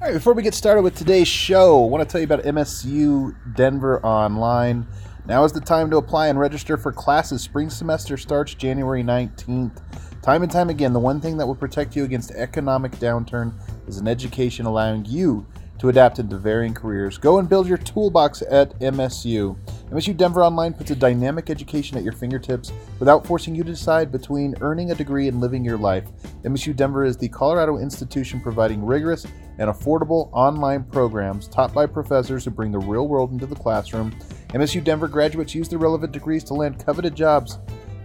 All right, before we get started with today's show, I want to tell you about MSU Denver Online. Now is the time to apply and register for classes. Spring semester starts January 19th. Time and time again, the one thing that will protect you against economic downturn is an education allowing you to adapt into varying careers. Go and build your toolbox at MSU. MSU Denver Online puts a dynamic education at your fingertips without forcing you to decide between earning a degree and living your life. MSU Denver is the Colorado institution providing rigorous and affordable online programs taught by professors who bring the real world into the classroom. MSU Denver graduates use their relevant degrees to land coveted jobs.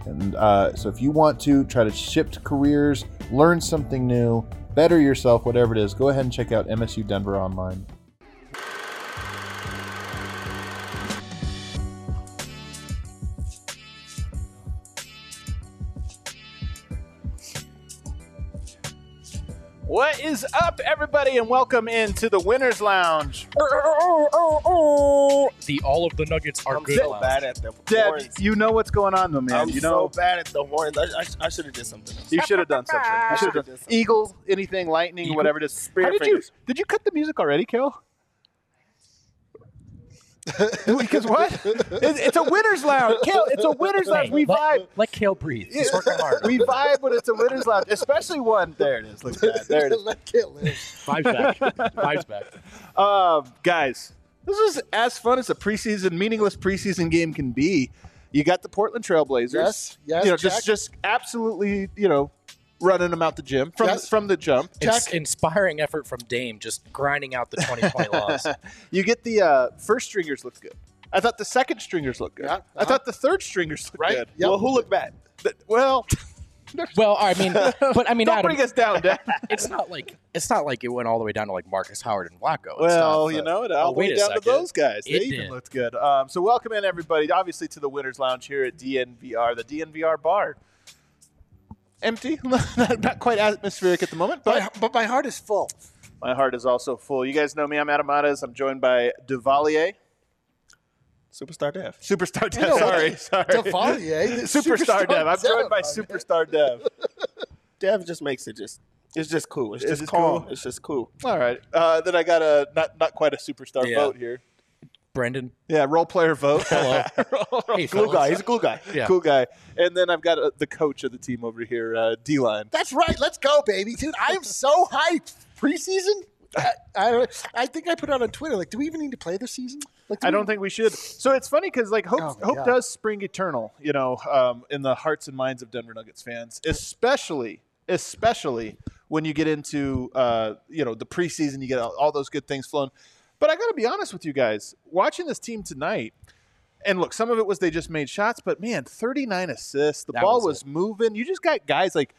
And uh, so, if you want to try to shift careers, learn something new, better yourself, whatever it is, go ahead and check out MSU Denver online. What is up, everybody, and welcome into the Winners Lounge. The all of the nuggets are I'm good. so lounge. bad at the Deb, horns. you know what's going on, though, man. I'm you so know bad at the horns. I, I, I should have did something. Else. you should have done something. You should should've have done done something. Eagle, anything, lightning, Eagle? whatever. Just Spear How did fingers. you did you cut the music already, Kill? because what? It's, it's a winners lounge, Kill. It's a winners lounge. Hey, We let, vibe. Let Kale breathe. He's working hard. We vibe when it's a winners lounge, especially one. There it is. Look at that. There it is. Let Kit live. Vibes back. Vibes back. Um, guys, this was as fun as a preseason, meaningless preseason game can be. You got the Portland Trailblazers. Yes, yes, You know, Jack. just just absolutely, you know, running them out the gym from Yes. from the jump. It's inspiring effort from Dame, just grinding out the 2020 loss. You get the uh, first stringers looked good. I thought the second stringers looked good. Yeah, I uh-huh. thought the third stringers looked Right. good. Yep. Well, who looked bad? Th- Well, Well, I mean, but I mean, don't Adam, bring us down, Dad. it's not like it's not like it went all the way down to like Markus Howard and Flacco. It's Well, not, you know, it all oh, the way wait a down to second. those guys. They It even looked good. Um, so welcome in everybody, obviously to the Winners Lounge here at DNVR, the DNVR bar. Empty, not, not quite atmospheric at the moment, but My, but my heart is full. my heart is also full. You guys know me. I'm Adam Mares. I'm joined by Duvalier, Superstar Dev. Superstar Dev. know, Sorry, sorry. Devalier. Superstar Dev. I'm joined by Superstar Dev. Dev just makes it just. It's just cool. It's It's just just calm. cool? It's just cool. All right. Uh, then I got a not not quite a superstar Yeah. Vogt here. Brendan. Yeah, role player Vogt. Hello. Hey, Cool fellas. guy. He's a cool guy. Yeah. cool guy. And then I've got uh, the coach of the team over here, uh, D line. That's right. Let's go, baby, dude. I am so hyped. Preseason. I, I, I think I put out on Twitter like, do we even need to play this season? Like, do I we- don't think we should. So it's funny because like hope Oh, my hope God. does spring eternal, you know, um, in the hearts and minds of Denver Nuggets fans, especially especially when you get into uh, you know the preseason, you get all, all those good things flowing. But I got to be honest with you guys, watching this team tonight. And look, some of it was they just made shots, but man, 39 assists. The That ball was was moving. You just got guys like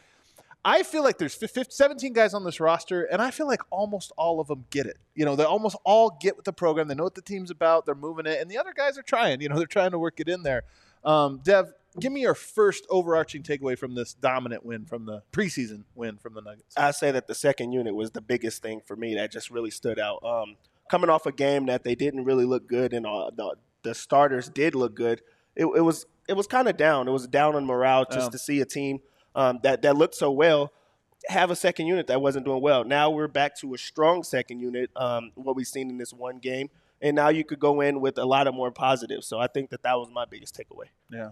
I feel like there's fif- fif- 17 guys on this roster, and I feel like almost all of them get it. You know, they almost all get with the program. They know what the team's about. They're moving it, and the other guys are trying. You know, they're trying to work it in there. Um, Dev, give me your first overarching takeaway from this dominant win from the preseason win from the Nuggets. I say that the second unit was the biggest thing for me that just really stood out. Um, coming off a game that they didn't really look good, and uh, the, the starters did look good. It, it was it was kind of down. It was down on morale just to see a team um, that that looked so well have a second unit that wasn't doing well. Now we're back to a strong second unit. Um, what we've seen in this one game. And now you could go in with a lot of more positives. So I think that that was my biggest takeaway. Yeah,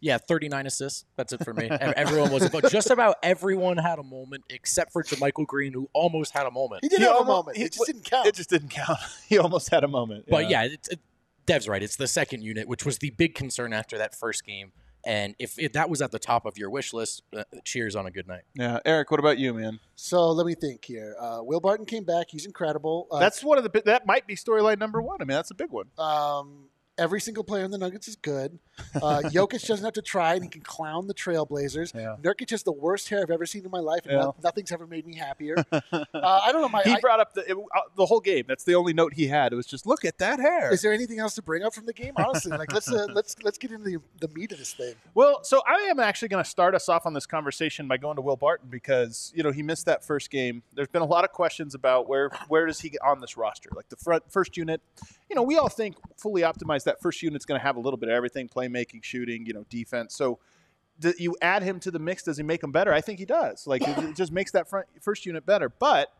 Yeah, 39 assists. That's it for me. Everyone was, but just about everyone had a moment except for JaMychal Green, who almost had a moment. He did He have almost- a moment. he- it just didn't count. it just didn't count. he almost had a moment. But yeah, it's, it, Dev's right. It's the second unit, which was the big concern after that first game. And if, if that was at the top of your wish list, uh, cheers on a good night. yeah. Eric, what about you, man? so let me think here. Uh, Will Barton came back. He's incredible. Uh, That's one of the that might be storyline number one. I mean, that's a big one. Um, every single player in the Nuggets is good. Uh, Jokic doesn't have to try, and he can clown the Trailblazers. Yeah. Nurkic has the worst hair I've ever seen in my life, and Yeah. no- nothing's ever made me happier. uh, I don't know. My, he I- brought up the it, uh, the whole game. That's the only note he had. It was just look at that hair. is there anything else to bring up from the game? Honestly, like let's uh, let's let's get into the, the meat of this thing. Well, so I am actually going to start us off on this conversation by going to Will Barton because you know he missed that first game. There's been a lot of questions about where where does he get on this roster? Like the front first unit, you know, we all think fully optimized that first unit's going to have a little bit of everything: playmaking, shooting, you know, defense. So. Do you add him to the mix? Does he make him better? I think he does. Like it just makes that front first unit better. But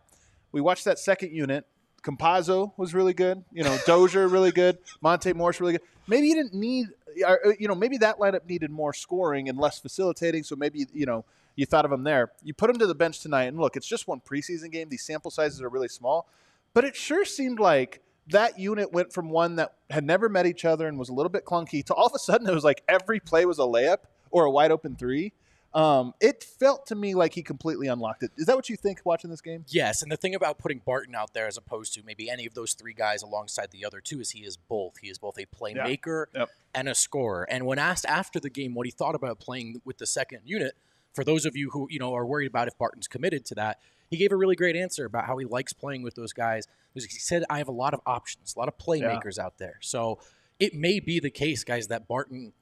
we watched that second unit. Campazzo was really good. You know, Dozier really good. Monte Morris really good. Maybe you didn't need, or, uh, you know, maybe that lineup needed more scoring and less facilitating. So maybe you know you thought of him there. You put him to the bench tonight, and look, it's just one preseason game. These sample sizes are really small, but it sure seemed like that unit went from one that had never met each other and was a little bit clunky to all of a sudden it was like every play was a layup or a wide open three. Um, it felt to me like he completely unlocked it. Is that what you think watching this game? Yes, and the thing about putting Barton out there as opposed to maybe any of those three guys alongside the other two is he is both. He is both a playmaker Yep. and a scorer. And when asked after the game what he thought about playing with the second unit, for those of you who you know are worried about if Barton's committed to that, he gave a really great answer about how he likes playing with those guys. He said, "I have a lot of options, a lot of playmakers out there." So it may be the case, guys, that Barton.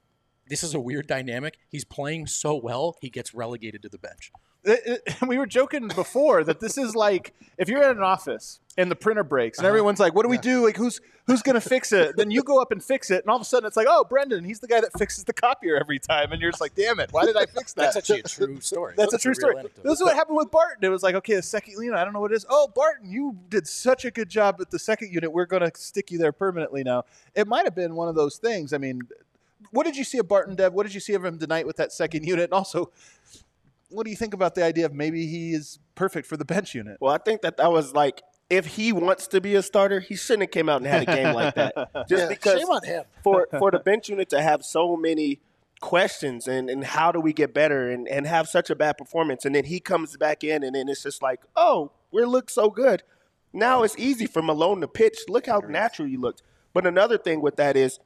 This is a weird dynamic. He's playing so well, he gets relegated to the bench. It- it- we were joking before that this is like if you're at an office and the printer breaks and uh-huh. everyone's like, "What do we do? Like, who's who's gonna fix it?" Then you go up and fix it, and all of a sudden it's like, "Oh, Brendan, he's the guy that fixes the copier every time," and you're just like, "Damn it, why did I fix that?" That's actually a true story. That's a true real story. anecdote. This is what happened with Barton. It was like, okay, the second, you know, I don't know what it is. Oh, Barton, you did such a good job at the second unit. We're going to stick you there permanently now. It might have been one of those things. I mean, what did you see of Barton, Dev? What did you see of him tonight with that second unit? And also, what do you think about the idea of maybe he is perfect for the bench unit? Well, I think that that was like if he wants to be a starter, he shouldn't have came out and had a game like that. Just Yeah, because shame on him. for for the bench unit to have so many questions and, and how do we get better and, and have such a bad performance and then he comes back in and then it's just like, oh, we look so good. Now it's easy for Malone to pitch. Look how natural you looked. But another thing with that is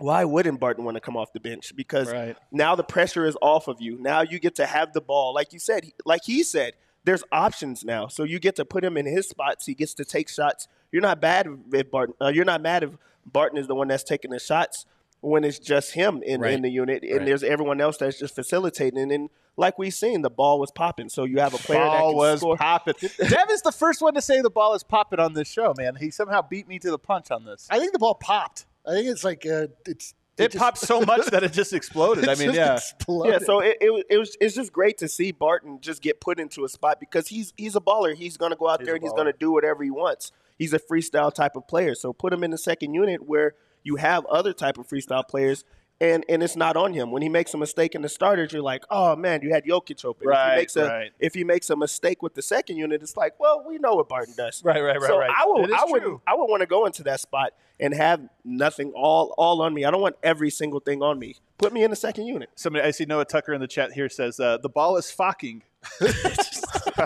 why wouldn't Barton want to come off the bench? Because Right. now the pressure is off of you. Now you get to have the ball. Like you said, like he said, there's options now. So you get to put him in his spots. He gets to take shots. You're not bad if Barton. Uh, you're not mad if Barton is the one that's taking the shots when it's just him in, Right. in the unit, and Right. there's everyone else that's just facilitating. And like we've seen, the ball was popping. So you have a player that ball can was score. popping. Dev is the first one to say the ball is popping on this show, man. He somehow beat me to the punch on this. I think the ball popped. I think it's like uh, it's It just- popped so much that it just exploded. I mean, just yeah. exploded. Yeah, so it, it, was- it was it's just great to see Barton just get put into a spot because he's he's a baller. He's gonna go out He's there and he's gonna do whatever he wants. He's a freestyle type of player. So put him in the second unit where you have other type of freestyle players and and it's not on him. When he makes a mistake in the starters, you're like, oh man, you had Jokic open. if Right, he makes a right. if he makes a mistake with the second unit, it's like, well, we know what Barton does. Right, right, right, so right. I would I would true. I would want to go into that spot and have nothing all all on me. I don't want every single thing on me. Put me in the second unit. Somebody, I see Noah Tucker in the chat here says uh, the ball is fucking.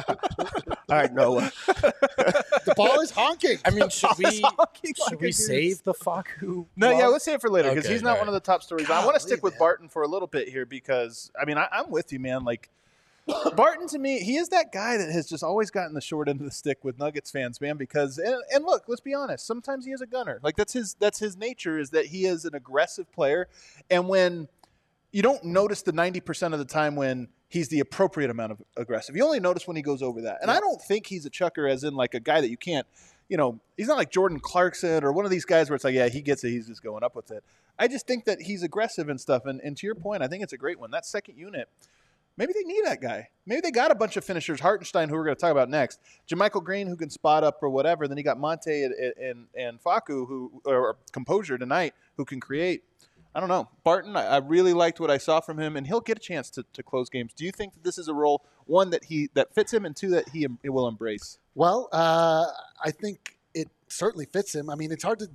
All right, Noah. the ball is honking. I mean, should we Honking should a we goose. save the fuck who? No, yeah, let's save it for later because Okay, he's not all one of the top stories. I want to stick with man. Barton for a little bit here because I mean I, I'm with you, man. Like Barton to me, he is that guy that has just always gotten the short end of the stick with Nuggets fans, man. Because and, and look, let's be honest, sometimes he is a gunner. Like that's his that's his nature is that he is an aggressive player, and when you don't notice the 90% of the time when he's the appropriate amount of aggressive. You only notice when he goes over that. And I don't think he's a chucker as in like a guy that you can't, you know, he's not like Jordan Clarkson or one of these guys where it's like, yeah, he gets it, he's just going up with it. I just think that he's aggressive and stuff. And, and to your point, I think it's a great one. That second unit, maybe they need that guy. Maybe they got a bunch of finishers, Hartenstein, who we're going to talk about next, JaMychal Green, who can spot up or whatever. Then you got Monte and, and, and Facu, who, or Campazzo tonight, who can create. I don't know. Barton, I, I really liked what I saw from him, and he'll get a chance to, to close games. Do you think that this is a role, one, that he that fits him, and two, that he will embrace? Well, uh, I think it certainly fits him. I mean, it's hard to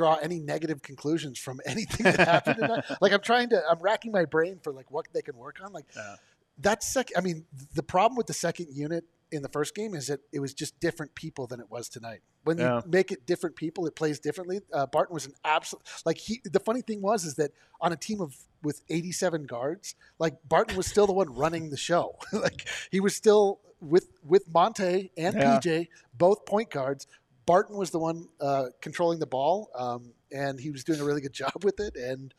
draw any negative conclusions from anything that happened. tonight. like I'm trying to, I'm racking my brain for like what they can work on. Like Yeah. that second. I mean, the problem with the second unit in the first game is that it was just different people than it was tonight. When Yeah. you make it different people, it plays differently. Uh, Barton was an absolute like he. The funny thing was is that on a team of with 87 guards, like Barton was still the one running the show. like he was still with with Monte and Yeah. PJ, both point guards. Barton was the one uh, controlling the ball, um, and he was doing a really good job with it. And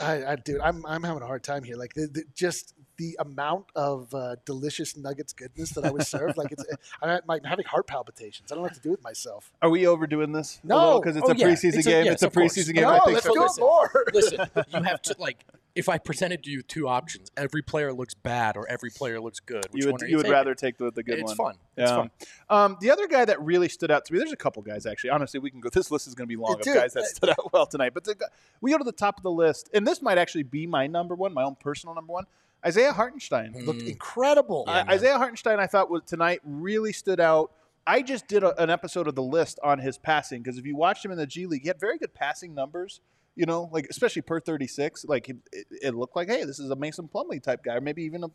I, I dude, I'm I'm having a hard time here. Like the, the, just the amount of uh, delicious nuggets goodness that I was served. like it's, I'm, I'm having heart palpitations. I don't know what to do with myself. Are we overdoing this? No. because it's Oh, a yeah. preseason It's a- game. it's a preseason game. No, I think let's so. do it more. Listen, you have to like if I presented you two options, every player looks bad or every player looks good, which you one would, you you would rather take the, the good it's one. fun. It's Yeah. fun. Um, the other guy that really stood out to me, there's a couple guys actually. Honestly, we can go. This list is going to be long of guys that uh, stood out well tonight. But the, we go to the top of the list, and this might actually be my number one, my own personal number one. Isaiah Hartenstein. Looked Mm. incredible. Yeah, I- Isaiah Hartenstein, I thought was tonight really stood out. I just did a, an episode of the list on his passing because if you watched him in the G League, he had very good passing numbers. You know, like especially per thirty six, like it, it, looked like, hey, this is a Mason Plumlee type guy, or maybe even a,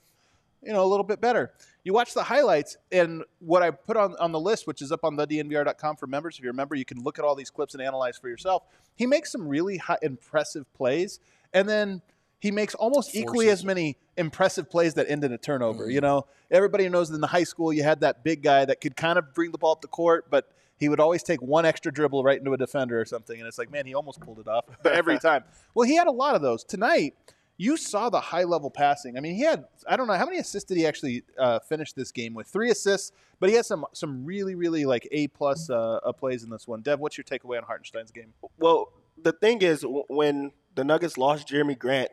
you know, a little bit better. You watch the highlights, and what I put on on the list, which is up on thednvr.com for members. If you're a member, you can look at all these clips and analyze for yourself. He makes some really high, impressive plays, and then he makes almost equally as many impressive plays that end in a turnover. Mhm. You know, everybody knows in the high school you had that big guy that could kind of bring the ball up the court, but he would always take one extra dribble right into a defender or something, and it's like, man, he almost pulled it off every time. Well, he had a lot of those tonight. You saw the high level passing. I mean, he had I don't know how many assists did he actually uh, finish this game with? Three assists, but he had some some really really like A plus uh, uh, plays in this one. Dev, what's your takeaway on Hartenstein's game? Well, the thing is, when the Nuggets lost Jerami Grant,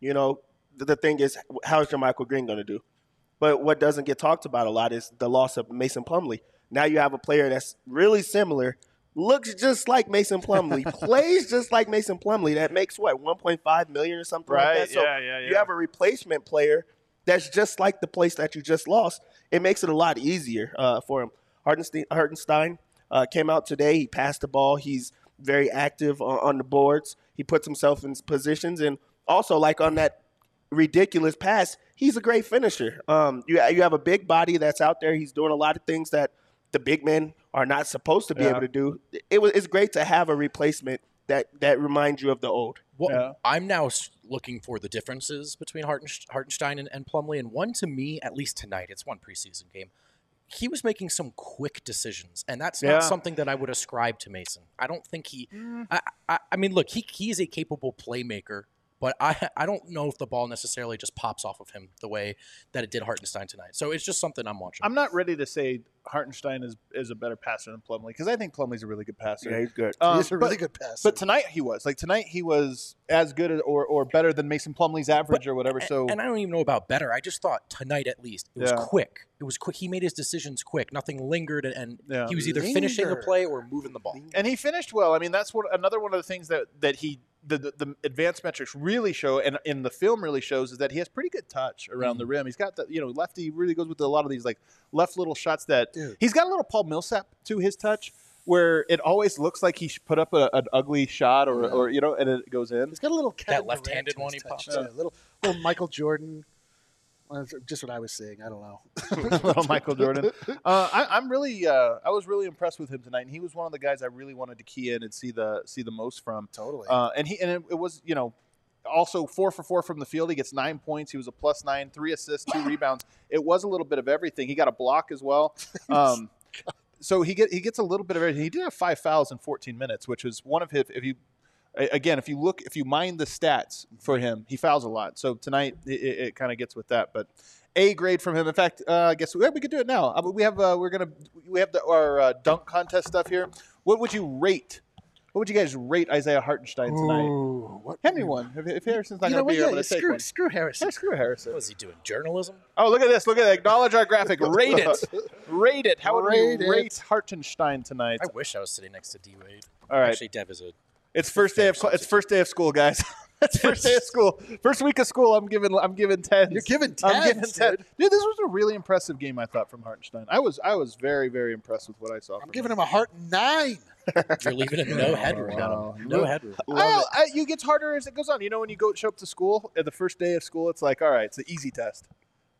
you know, the, the thing is, how is Michael Green going to do? But what doesn't get talked about a lot is the loss of Mason Plumlee. Now you have a player that's really similar, looks just like Mason Plumlee, plays just like Mason Plumlee. That makes what 1.5 million or something like that. So yeah, you have a replacement player that's just like the place that you just lost. It makes it a lot easier uh, for him. Hartenstein, Hartenstein uh, came out today. He passed the ball. He's very active on, on the boards. He puts himself in positions, and also like on that ridiculous pass, he's a great finisher. Um, you you have a big body that's out there. He's doing a lot of things that the big men are not supposed to be Yeah. able to do. It was it's great to have a replacement that that reminds you of the old. Well, Yeah. I'm now looking for the differences between Hartenstein and, and Plumlee, and one to me, at least tonight, it's one preseason game. He was making some quick decisions, and that's Yeah. not something that I would ascribe to Mason. I don't think he. I, I, I mean, look, he he is a capable playmaker, but I I don't know if the ball necessarily just pops off of him the way that it did Hartenstein tonight. So it's just something I'm watching. I'm not ready to say Hartenstein is is a better passer than Plumlee because I think Plumlee's a really good passer. Yeah, he's good. Um, He's a really but, good passer. But tonight he was like tonight he was as good as- or or better than Mason Plumlee's average or whatever. So and I don't even know about better. I just thought tonight at least it was Yeah. quick. It was quick. He made his decisions quick. Nothing lingered, and, and Yeah. he was either finishing a play or moving the ball. and he finished well. I mean, that's what another one of the things that that he the, the, the advanced metrics really show, and in the film really shows, is that he has pretty good touch around the mm-hmm. rim. He's got the you know lefty really goes with a lot of these like left little shots that Dude. he's got a little Paul Millsap to his touch. Where it always looks like he put up a, an ugly shot, or, Yeah. or you know, and it goes in. He's got a little Kevin Durant left-handed to one he touch, pops too. up. A little, little Michael Jordan. Just what I was saying. I don't know. little Michael Jordan. Uh, I, I'm really, uh, I was really impressed with him tonight, and he was one of the guys I really wanted to key in and see the see the most from. Totally. Uh, and he and it, it was you know also four for four from the field. He gets nine points. He was a plus nine, three assists, two rebounds. It was a little bit of everything. He got a block as well. Um, so he get he gets a little bit of everything. He did have five fouls in 14 minutes, which was one of his. If you again, if you look, if you mind the stats for him, he fouls a lot. So tonight it, it, it kind of gets with that, but. A grade from him. In fact, uh, I guess we, we could do it now. Uh, we have uh, we're gonna we have the, our uh, dunk contest stuff here. What would you rate? What would you guys rate Isaiah Hartenstein tonight? Ooh, what, Hand me one. If, if Harrison's not You know going to be what? here, Yeah, to take screw, one. screw Harrison. Yeah, screw Harrison. What is he doing? Journalism? Oh, look at this. Look at that. Acknowledge our graphic. Rate it. Rate it. How would Rate we rate Hartenstein tonight? I wish I was sitting next to D Wade. All right. Actually, Dev is a. It's first day of fair it's first day of school, guys. it's first day of school. First week of school. I'm giving I'm giving tens. You're giving ten. I'm giving ten. dude. Dude, this was a really impressive game. I thought from Hartenstein. I was I was very very impressed with what I saw. I'm giving him a heart nine. You're leaving him no headroom. wow. No headroom. I, I, you gets harder as it goes on. You know, when you go show up to school at the first day of school, it's like, all right, it's an easy test,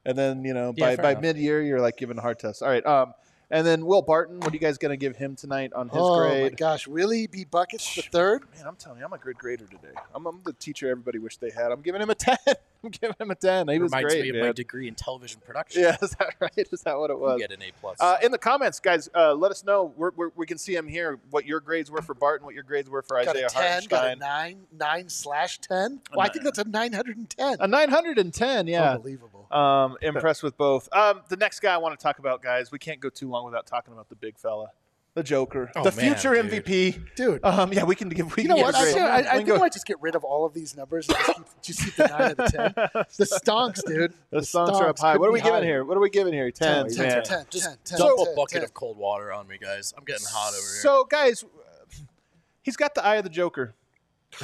and then you know Yeah, by fair by enough. mid year, you're like giving a hard test. All right, um, and then Will Barton, what are you guys gonna give him tonight on his grade? oh my gosh, Willie B. Buckets the third. Man, I'm telling you, I'm a good grader today. I'm, I'm the teacher everybody wished they had. I'm giving him a ten. I'm giving him a ten. He was Reminds great, me of man. my degree in television production. yeah, is that right? Is that what it was? You get an A plus. Uh, in the comments, guys, uh, let us know. We're, we're, we can see him here. What your grades were for Barton, what your grades were for Got Isaiah a ten. Got a nine. Nine slash ten. A Well, I think that's a nine hundred and ten. A 910, yeah. Unbelievable. Um, impressed with both. Um, the next guy I want to talk about, guys, we can't go too long without talking about the big fella. the Joker, Oh, the man, future dude. MVP. Dude. Um, yeah, we can give. We You know what? a I, grade. should- I, I We think I might just get rid of all of these numbers and just keep, just keep the nine and the ten. The stonks, dude. the songs are up high. What are we giving higher. here? What are we giving here? 10, 10, 10, 10, Just 10, 10, dump 10, a bucket 10. of cold water on me, guys. I'm getting hot over here. So, guys, he's got the eye of the Joker.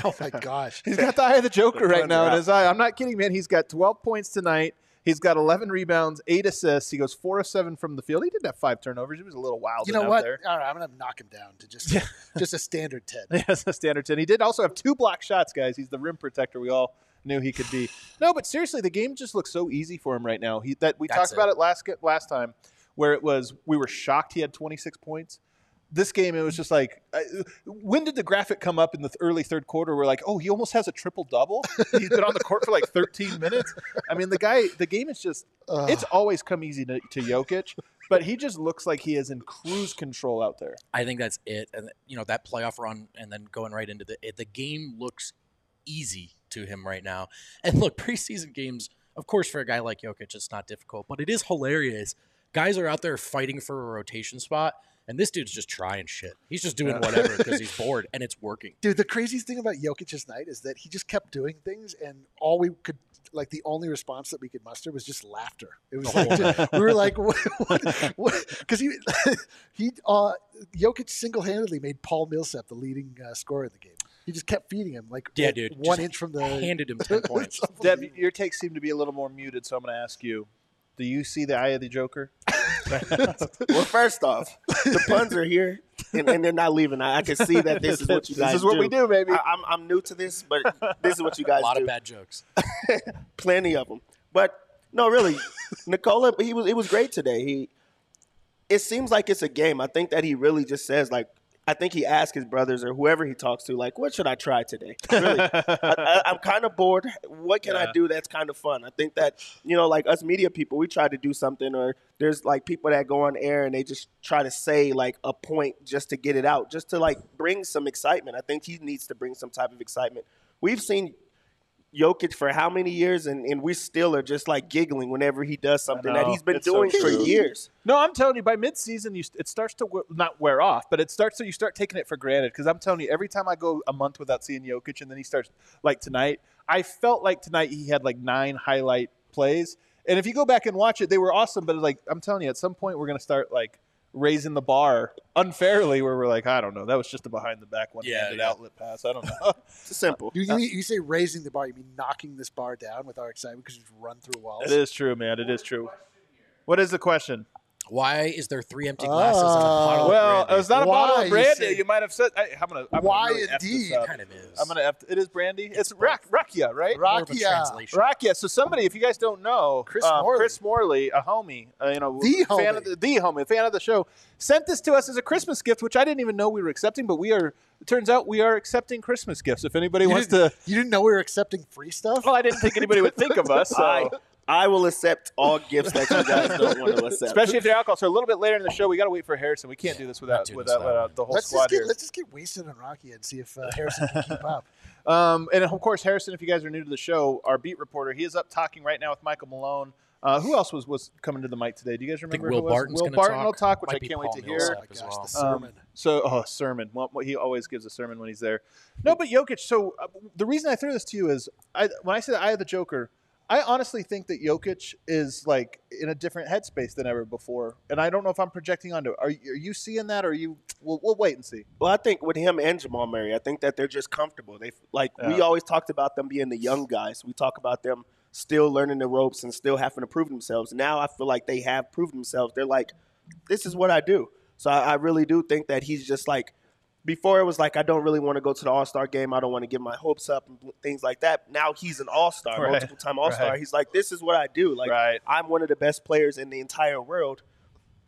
Oh my gosh. He's got the eye of the Joker The right now in his eye. I'm not kidding, man. He's got 12 points tonight. He's got 11 rebounds, eight assists. He goes four of seven from the field. He did have five turnovers. He was a little wild. You know what? There. All right, I'm gonna knock him down to just just a standard ten. Yeah, that's a standard 10. He did also have two block shots, guys. He's the rim protector we all knew he could be. No, but seriously, the game just looks so easy for him right now. He that we That's talked it. about it last last time, where it was we were shocked he had 26 points. This game, it was just like, uh, when did the graphic come up in the th- early third quarter? We're like, oh, he almost has a triple double. He's been on the court for like 13 minutes. I mean, the guy, the game is just, Ugh. it's always come easy to, to Jokic, but he just looks like he is in cruise control out there. I think that's it. And you know that playoff run, and then going right into the it, the game looks easy to him right now. And look, preseason games, of course, for a guy like Jokic, it's not difficult, but it is hilarious. Guys are out there fighting for a rotation spot, and this dude's just trying shit. He's just doing Yeah. whatever because he's bored, and it's working. Dude, the craziest thing about Jokic's night is that he just kept doing things, and all we could, like, the only response that we could muster was just laughter. It was like just- we were like, because he he uh, Jokic single handedly made Paul Millsap the leading uh, scorer of the game. He just kept feeding him like Yeah, dude, one just inch from the Handed him ten points. Dev, your takes seem to be a little more muted, so I'm going to ask you: Do you see the eye of the Joker? Well, first off, the puns are here, and, and they're not leaving. I, I can see that this is what you guys This is what we do, baby. I, I'm, I'm new to this, but this is what you guys. A lot do. of bad jokes. Plenty of them. But no, really, Nikola, he was it was great today. He, it seems like it's a game. I think that he really just says like. I think he asked his brothers or whoever he talks to, like, what should I try today? Really, I, I'm kind of bored. What can I do that's kind of fun? I think that, you know, like us media people, we try to do something, or there's like people that go on air and they just try to say like a point just to get it out, just to like bring some excitement. I think he needs to bring some type of excitement. We've seen Jokic for how many years, and, and we still are just like giggling whenever he does something that he's been It's so doing for true. years. no, I'm telling you, by midseason, you it starts to w- not wear off, but it starts to you start taking it for granted. Because I'm telling you, every time I go a month without seeing Jokic, and then he starts like tonight, I felt like tonight he had like nine highlight plays, and if you go back and watch it, they were awesome. But like I'm telling you, at some point we're gonna start like raising the bar unfairly, where we're like, I don't know, that was just a behind the back one-handed Yeah, yeah. outlet pass. I don't know. It's simple. You, you, you say raising the bar, you mean knocking this bar down with our excitement because you just run through walls. it is true, man. It is true. What is the question? Why is there three empty glasses and a bottle Well, of brandy? it was not a Why, bottle of brandy. say? You, might have said. I, I'm gonna. I'm Why gonna really F this indeed? up. It kind of is. I'm gonna. F, it is brandy. It's Rak, Rakia, right? More of a Rakia. Rakia. So somebody, if you guys don't know, Chris um, Morley. Chris Morley, a homie, uh, you know, The fan homie. of the, the homie, fan of the show, sent this to us as a Christmas gift, which I didn't even know we were accepting. But we are. It turns out we are accepting Christmas gifts. If anybody You wants to. you didn't know we were accepting free stuff? Well, I didn't think anybody would think of us. So. I, I will accept all gifts that you guys don't want to accept. Especially if they're alcohol. So a little bit later in the show, we got to wait for Harrison. We can't do this without doing without this without uh, the whole let's squad just get here. let's just get wasted on Rocky and see if uh, Harrison can keep up. Um, and of course, Harrison, if you guys are new to the show, our beat reporter, he is up talking right now with Michael Malone. Uh, who else was, was coming to the mic today? Do you guys I think remember? Will who was? Will Barton talk. will talk, which Might I can't wait Paul to hear. Oh gosh, well. the Um, so, oh, sermon. Well, he always gives a sermon when he's there. No, but Jokic. So uh, the reason I threw this to you is, I, when I said I eye of the Joker, I honestly think that Jokic is like in a different headspace than ever before, and I don't know if I'm projecting onto it. Are, you- are you seeing that, or are you? We'll, we'll wait and see. Well, I think with him and Jamal Murray, I think that they're just comfortable. They like we always talked about them being the young guys. We talk about them still learning the ropes and still having to prove themselves. Now I feel like they have proved themselves. They're like, this is what I do. So I, I really do think that he's just like. Before it was like I don't really want to go to the All Star game. I don't want to give my hopes up and things like that. Now he's an All Star, Right. multiple time All Star. Right. He's like, this is what I do. Like Right. I'm one of the best players in the entire world.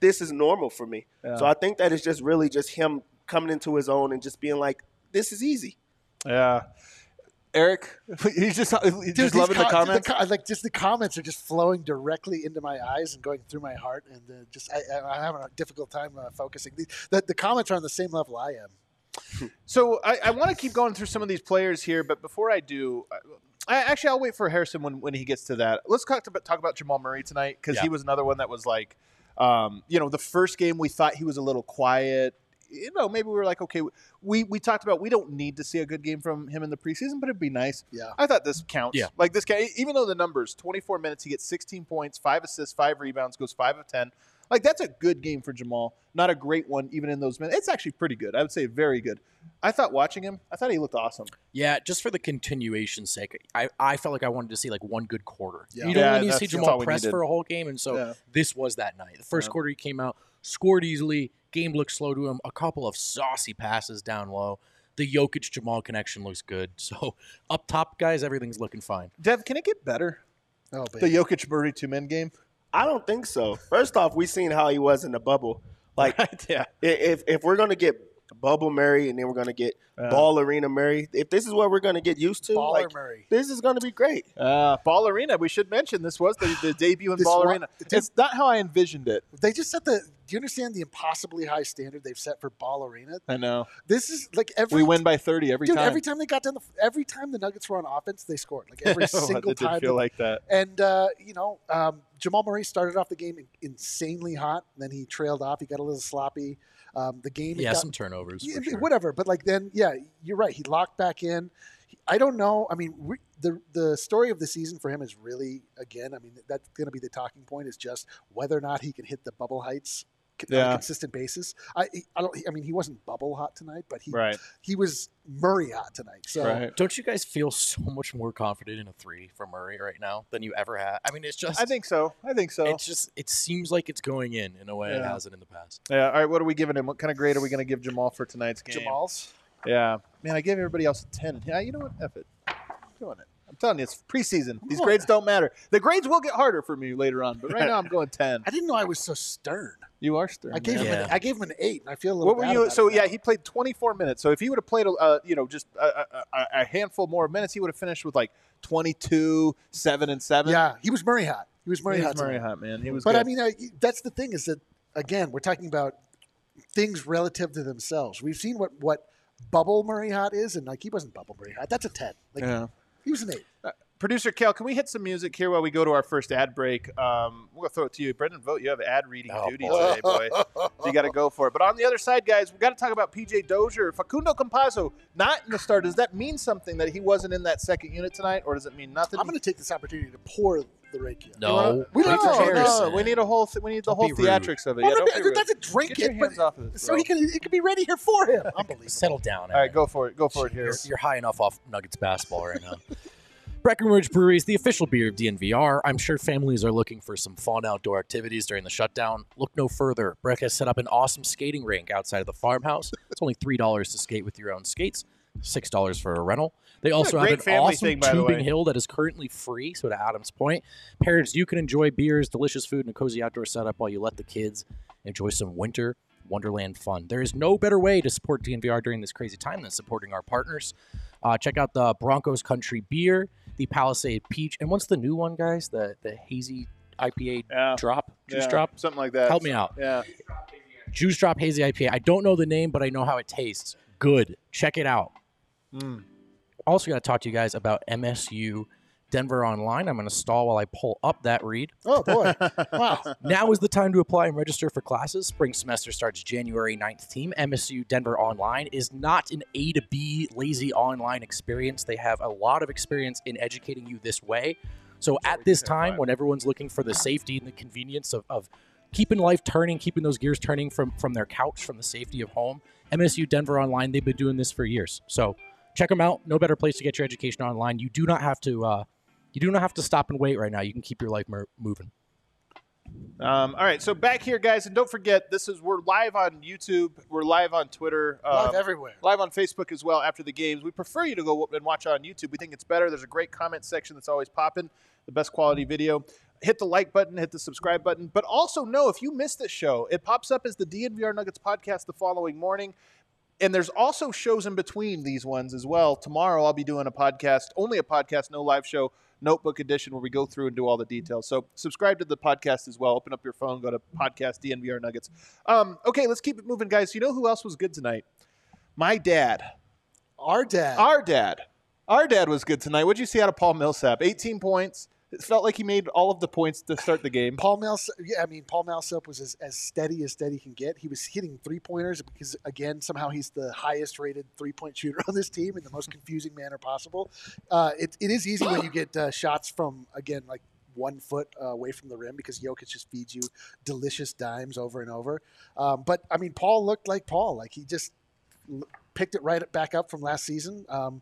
This is normal for me. Yeah. So I think that it's just really just him coming into his own and just being like, this is easy. Yeah. Eric, he's just he's Dude, just these loving the co- comments. co- like just the comments are just flowing directly into my eyes and going through my heart, and uh, just I, I, I'm having a difficult time uh, focusing. The, the, the comments are on the same level I am. So I, I want to keep going through some of these players here, but before I do, I, actually I'll wait for Harrison when, when he gets to that. Let's talk about talk about Jamal Murray tonight because he was another one that was like, um, you know, the first game we thought he was a little quiet. you know, maybe we were like, okay, we we talked about we don't need to see a good game from him in the preseason, but it'd be nice. Yeah. I thought this counts. Yeah. Like this guy, even though the numbers, 24 minutes, he gets 16 points, five assists, five rebounds, goes five of 10. Like that's a good game for Jamal. Not a great one, even in those minutes. It's actually pretty good. I would say very good. I thought watching him, I thought he looked awesome. Yeah, just for the continuation sake, I, I felt like I wanted to see like one good quarter. Yeah. You don't Yeah, want to see Jamal press for a whole game, and so Yeah. this was that night. The first Yeah. quarter he came out, scored easily, game looked slow to him, a couple of saucy passes down low. The Jokic Jamal connection looks good. So up top, guys, everything's looking fine. Dev, can it get better? Oh, The baby. Jokic Murray two men game. I don't think so. First off, we seen how he was in the bubble. Like yeah. if if we're gonna get Bubble Murray and then we're gonna get Yeah. Ball Arena Murray, if this is what we're gonna get used to, Baller like Murray. this is gonna be great. Uh, Ball Arena. We should mention this was the, the debut in This Ball wa- Arena. dude- It's not how I envisioned it. They just set the. Do you understand the impossibly high standard they've set for Ball Arena? I know. This is like every We win by 30 every dude. time. Every time they got down, the, every time the Nuggets were on offense, they scored. Like every single it did time. feel they- like that. And uh, you know, um, Jamal Murray started off the game insanely hot. And then he trailed off. He got a little sloppy. Um, the game, Yeah, got, some turnovers. yeah, sure. whatever. But like then, yeah, you're right. He locked back in. I don't know. I mean, we, the the story of the season for him is really again. I mean, that's going to be the talking point is just whether or not he can hit the bubble heights c- on a consistent basis. I I don't. I mean, he wasn't bubble hot tonight, but he Right. he was Murray hot tonight. So Right. Don't you guys feel so much more confident in a three for Murray right now than you ever have? I mean, it's just. I think so. I think so. it's just. It seems like it's going in in a way it hasn't in the past. Yeah. All right. What are we giving him? What kind of grade are we going to give Jamal for tonight's game? Jamal's. Yeah. Man, I gave everybody else a 10. Yeah. You know what? F it. I'm doing it. I'm telling you, it's preseason. These grades don't matter. The grades will get harder for me later on, but right now I'm going 10. I didn't know I was so stern. You are stern. I gave him an, Yeah. I gave him an eight, and I feel a little. What were bad you? about So it yeah, now. he played 24 minutes. So if he would have played, uh, you know, just a, a, a- a handful more minutes, he would have finished with like 22, seven and seven. yeah, he was Murray hot. He was Murray he hot. was Murray tonight. hot, man. He was. But good. I mean, uh, that's the thing is that again, we're talking about things relative to themselves. We've seen what what bubble Murray hot is, and like he wasn't bubble Murray hot. That's a ten. Like yeah. He was an eight. Producer Kel, can we hit some music here while we go to our first ad break? Um, we'll throw it to you, Brendan. Vogt. You have ad reading Oh, duty boy. today, boy. so you got to go for it. But on the other side, guys, we got to talk about PJ Dozier, Facundo Campazzo, not in the start. Does that mean something that he wasn't in that second unit tonight, or does it mean nothing? I'm going to take this opportunity to pour the rake here. No, We don't Richard know. Harrison. no, we need a whole. Th- we need the Don't whole be rude. theatrics of it. Well, yeah, no, don't be that's a drink Get your it, hands but off of this, so bro. he can it can be ready here for him. Unbelievable. Settle down. All right, go for it. Go for it here. You're, you're high enough off Nuggets basketball right now. Breckenridge Brewery is the official beer of DNVR. I'm sure families are looking for some fun outdoor activities during the shutdown. Look no further. Breck has set up an awesome skating rink outside of the farmhouse. It's only $3 to skate with your own skates, $6 for a rental. They also have an awesome thing, tubing hill that is currently free. So, to Adam's point, parents, you can enjoy beers, delicious food, and a cozy outdoor setup while you let the kids enjoy some winter Wonderland fun. There is no better way to support DNVR during this crazy time than supporting our partners. Uh, check out the Broncos Country Beer, the Palisade Peach, and what's the new one, guys? The the hazy IPA Yeah. drop, juice Yeah, drop. something like that. Help me out. Yeah. Juice Drop Hazy IPA. I don't know the name, but I know how it tastes. Good. Check it out. Mm. Also, got to talk to you guys about MSU Denver Online. I'm going to stall while I pull up that read. Oh boy! wow. Now is the time to apply and register for classes. Spring semester starts January 9th. Team MSU Denver Online is not an A to B lazy online experience. They have a lot of experience in educating you this way. So at this time, when everyone's looking for the safety and the convenience of, of keeping life turning, keeping those gears turning from from their couch, from the safety of home, MSU Denver Online, they've been doing this for years. So check them out. No better place to get your education online. You do not have to. Uh, you do not have to stop and wait right now. You can keep your life mer- moving. Um, all right, so back here, guys, and don't forget, this is we're live on YouTube, we're live on Twitter, Live um, everywhere. live on Facebook as well after the games. We prefer you to go and watch on YouTube. We think it's better. There's a great comment section that's always popping, the best quality video. Hit the like button, hit the subscribe button, but also know if you missed this show, it pops up as the DNVR Nuggets podcast the following morning. And there's also shows in between these ones as well. Tomorrow I'll be doing a podcast, only a podcast, no live show, notebook edition where we go through and do all the details. So subscribe to the podcast as well. Open up your phone, go to podcast DNVR Nuggets. Um, okay, let's keep it moving, guys. You know who else was good tonight? My dad. Our dad. Our dad. Our dad was good tonight. What'd you see out of Paul Millsap? 18 points, It felt like he made all of the points to start the game. Paul Millsap, yeah, I mean, Paul Millsap was as, as steady as steady can get. He was hitting three pointers because, again, somehow he's the highest rated three point shooter on this team in the most confusing manner possible. Uh, it, it is easy when you get uh, shots from, again, like one foot uh, away from the rim because Jokic just feeds you delicious dimes over and over. Um, but, I mean, Paul looked like Paul. Like he just l- picked it right back up from last season. Um,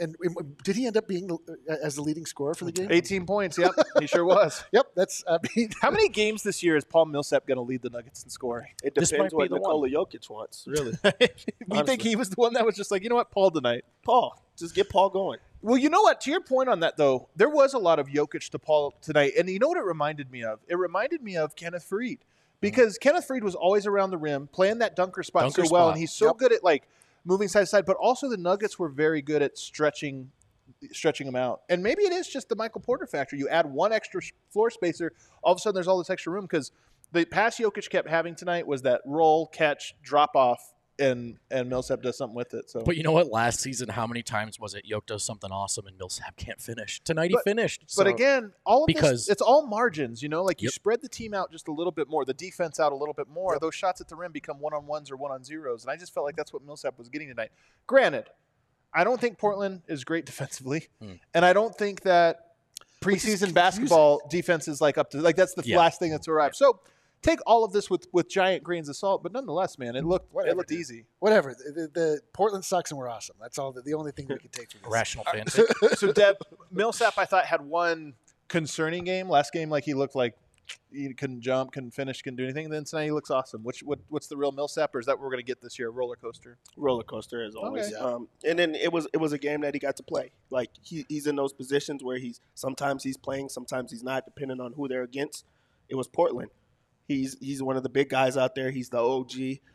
and and did he end up being uh, as the leading scorer for the game? 18 points. Yep, he sure was. Yep, that's. I mean, How many games this year is Paul Millsap going to lead the Nuggets in scoring? It This depends might what be the Nikola Jokic wants, really. you Honestly. think he was the one that was just like, you know what, Paul tonight? Paul, just get Paul going. Well, you know what? To your point on that, though, there was a lot of Jokic to Paul tonight, and you know what it reminded me of? It reminded me of Kenneth Faried because Kenneth Faried was always around the rim, playing that dunker spot Dunker so well, spot. and he's so Yep. good at like moving side to side. But also, the Nuggets were very good at stretching, stretching him out. And maybe it is just the Michael Porter factor. You add one extra floor spacer, all of a sudden there's all this extra room because the pass Jokic kept having tonight was that roll, catch, drop off, and and Millsap does something with it. So But you know what? Last season, how many times was it Yoke does something awesome and Millsap can't finish? Tonight he But- finished. But again, all of Because- this, it's all margins, you know, like you spread the team out just a little bit more, the defense out a little bit more. Those shots at the rim become one on ones or one on zeros. And I just felt like that's what Millsap was getting tonight. Granted, I don't think Portland is great defensively. Hmm. And I don't think that preseason basketball defense is like up to, like, that's the Yeah. last thing that's arrived. So take all of this with, with giant grains of salt. But nonetheless, man, it looked, it looked dude. easy. whatever. The, the, the Portland sucks and we're awesome. That's all. The, the only thing we could take from this. rational fan. so, so Deb Millsap, I thought had one concerning game. Last game, like he looked like he couldn't jump, couldn't finish, couldn't do anything. And then tonight he looks awesome. Which what, what's the real Millsap, or is that what we're going to get this year? Roller coaster. roller coaster as always. Okay. Um, and then it was it was a game that he got to play. Like he, he's in those positions where he's sometimes he's playing, sometimes he's not, depending on who they're against. It was Portland. He's he's one of the big guys out there. He's the OG.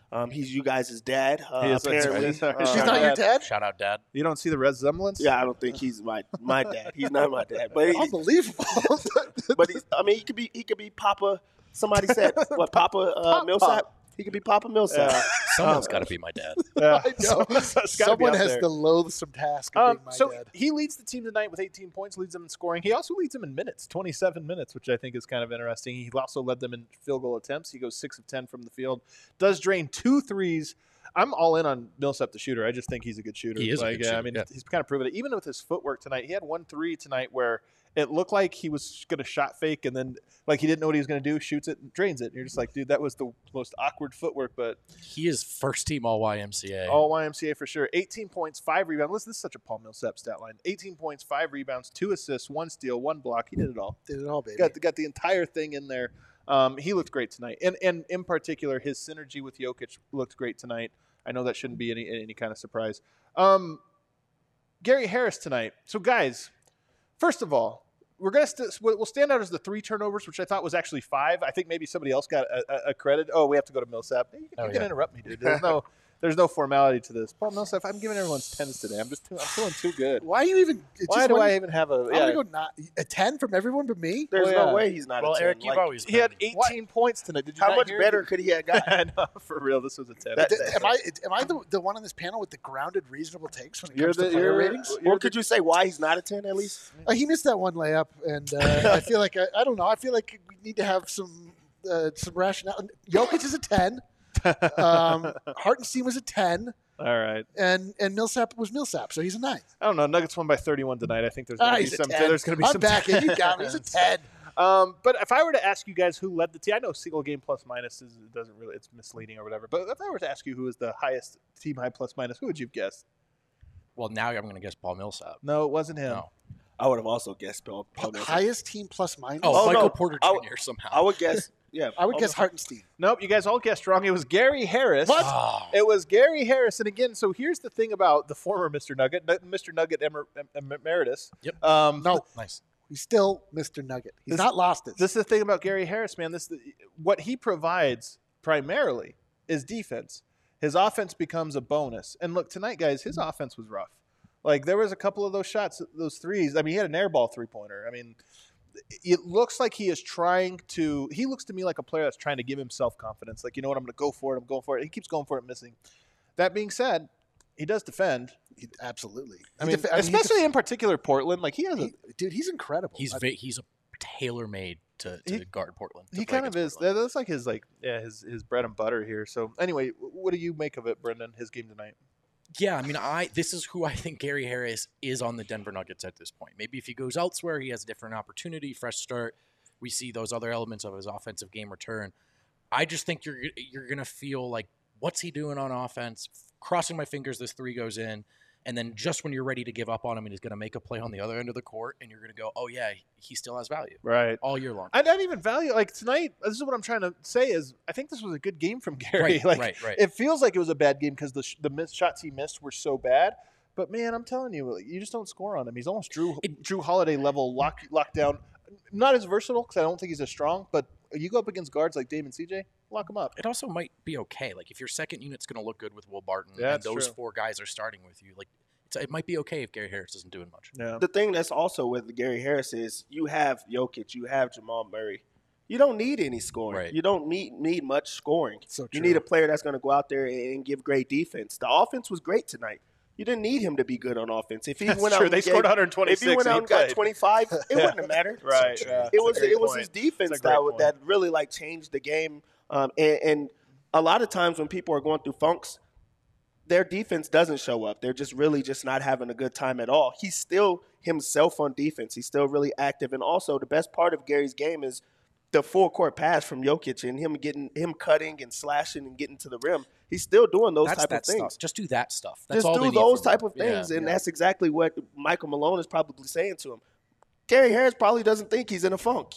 Um, he's you guys' dad. Uh, He is, that's apparently, right. Uh, She's not your dad. Shout out, Dad. You don't see the resemblance? Yeah, I don't think he's my my dad. He's not my dad. But he, Unbelievable. but he's, I mean, he could be he could be Papa. Somebody said what Papa uh, Millsap. He could be Papa Millsap. Yeah. Someone's got to be my dad. Yeah. I know. Someone's gotta be Someone up has there. the loathsome task of Um, being my so dad. he leads the team tonight with 18 points, leads them in scoring. He also leads them in minutes, 27 minutes, which I think is kind of interesting. He also led them in field goal attempts. He goes six of 10 from the field, does drain two threes. I'm all in on Millsap, the shooter. I just think he's a good shooter. He is a Like, good uh, I mean, yeah. he's kind of proven it. Even with his footwork tonight, he had one three tonight where it looked like he was going to shot fake and then like he didn't know what he was going to do, shoots it and drains it. And you're just like, dude, that was the most awkward footwork, but He is first team All YMCA. all YMCA for sure. 18 points, five rebounds. Listen, this is such a Paul Millsap stat line. 18 points, five rebounds, two assists, one steal, one block. He did it all. Did it all, baby. Got got the entire thing in there. Um, he looked great tonight, and and in particular, his synergy with Jokic looked great tonight. I know that shouldn't be any any kind of surprise. Um, Gary Harris tonight. So guys, first of all, we're gonna st- we'll stand out as the three turnovers, which I thought was actually five. I think maybe somebody else got a, a, a credit. Oh, we have to go to Millsap. You can, Oh, you can yeah. interrupt me, dude. There's no there's no formality to this. Paul Millsap. I'm giving everyone's tens today. I'm just too, I'm feeling too good. Why are you even? Why do one- I even have a? I'm gonna go not a ten from everyone but me. There's Well, yeah. no way he's not. well, a 10. Eric, you've Like, always He had been- 18 points tonight. Did you How not much hear better it? could he have got? I know, for real. This was a 10. That- Th- am I am I the, the one on this panel with the grounded, reasonable takes when it You're comes the- to player ratings? Or could you say why he's not a ten at least? Uh, he missed that one layup, and uh, I feel like I, I don't know. I feel like we need to have some uh, some rationale. Jokic is a ten. Um, Hartenstein was a ten, All right. and and Millsap was Millsap, so he's a nine. I don't know. Nuggets won by 31 tonight. I think there's going Ah, to be some. 10. There's going to be I'm some. back in. You got me. He's a ten. Um, but if I were to ask you guys who led the team, I know single game plus minus is it doesn't really it's misleading or whatever. But if I were to ask you who is the highest team high plus minus, who would you have guessed? Well, now I'm going to guess Paul Millsap. No, it wasn't him. No. I would have also guessed Paul. Paul Millsap. Highest team plus minus. Oh, Oh, Michael no. Porter Jr. w- somehow. I would guess. Yeah, I would Paul guess Millsap. Hartenstein. Nope, you guys all guessed wrong. It was Gary Harris. What? Oh. It was Gary Harris, and again, so here's the thing about the former Mr. Nugget, Mr. Nugget Emer- Em- Emeritus. Yep. Um, No, nice. he's still Mr. Nugget. He's This- not lost it. This is the thing about Gary Harris, man. This what he provides primarily is defense. His offense becomes a bonus. And look, tonight, guys, his offense was rough. Like there was a couple of those shots, those threes. I mean, he had an airball three pointer. I mean, it looks like he is trying to. He looks to me like a player that's trying to give himself confidence. Like you know what, I'm going to go for it. I'm going for it. He keeps going for it, missing. That being said, he does defend. He- absolutely. I He mean, def- he especially def- in particular Portland. Like he has a he- dude, he's incredible. He's I- va- he's a tailor made to, to He- guard Portland. to he kind of is. Portland. That's like his like yeah his his bread and butter here. So anyway, what do you make of it, Brendan? His game tonight. Yeah, I mean, I this is who I think Gary Harris is on the Denver Nuggets at this point. Maybe if he goes elsewhere, he has a different opportunity, fresh start. We see those other elements of his offensive game return. I just think you're you're gonna feel like, what's he doing on offense? Crossing my fingers, this three goes in, and then just when you're ready to give up on him, and he's gonna make a play on the other end of the court, and you're gonna go, oh yeah, he still has value Right. all year long. I don't even value like tonight. This is what I'm trying to say is I think this was a good game from Gary. Right, like right, right. it feels like it was a bad game because the sh- the missed shots he missed were so bad. But man, I'm telling you, you just don't score on him. He's almost Jrue It- Jrue Holiday level lock lockdown. Not as versatile because I don't think he's as strong. But you go up against guards like Dame and CJ, lock him up. it also might be okay. Like if your second unit's going to look good with Will Barton, Yeah, and those true. four guys are starting with you, like it's, it might be okay if Gary Harris isn't doing much. Yeah. The thing that's also with Gary Harris is you have Jokic, you have Jamal Murray. You don't need any scoring. Right. You don't need need much scoring. so You need a player that's going to go out there and give great defense. The offense was great tonight. You didn't need him to be good on offense. If he That's went true. out, They and scored 126. If he went and out and got 25, it Yeah. wouldn't have mattered. Right. true. yeah. It That's was great it was point. his defense That's a great that point. that really like changed the game. Um, and, and a lot of times when people are going through funks, their defense doesn't show up. They're just really just not having a good time at all. He's still himself on defense. He's still really active. And also the best part of Gary's game is the full court pass from Jokic and him getting him cutting and slashing and getting to the rim. He's still doing those That's type of things. stuff. Just do that stuff. That's Just do those type him. of things, Yeah, and yeah. that's exactly what Michael Malone is probably saying to him. Gary Harris probably doesn't think he's in a funk.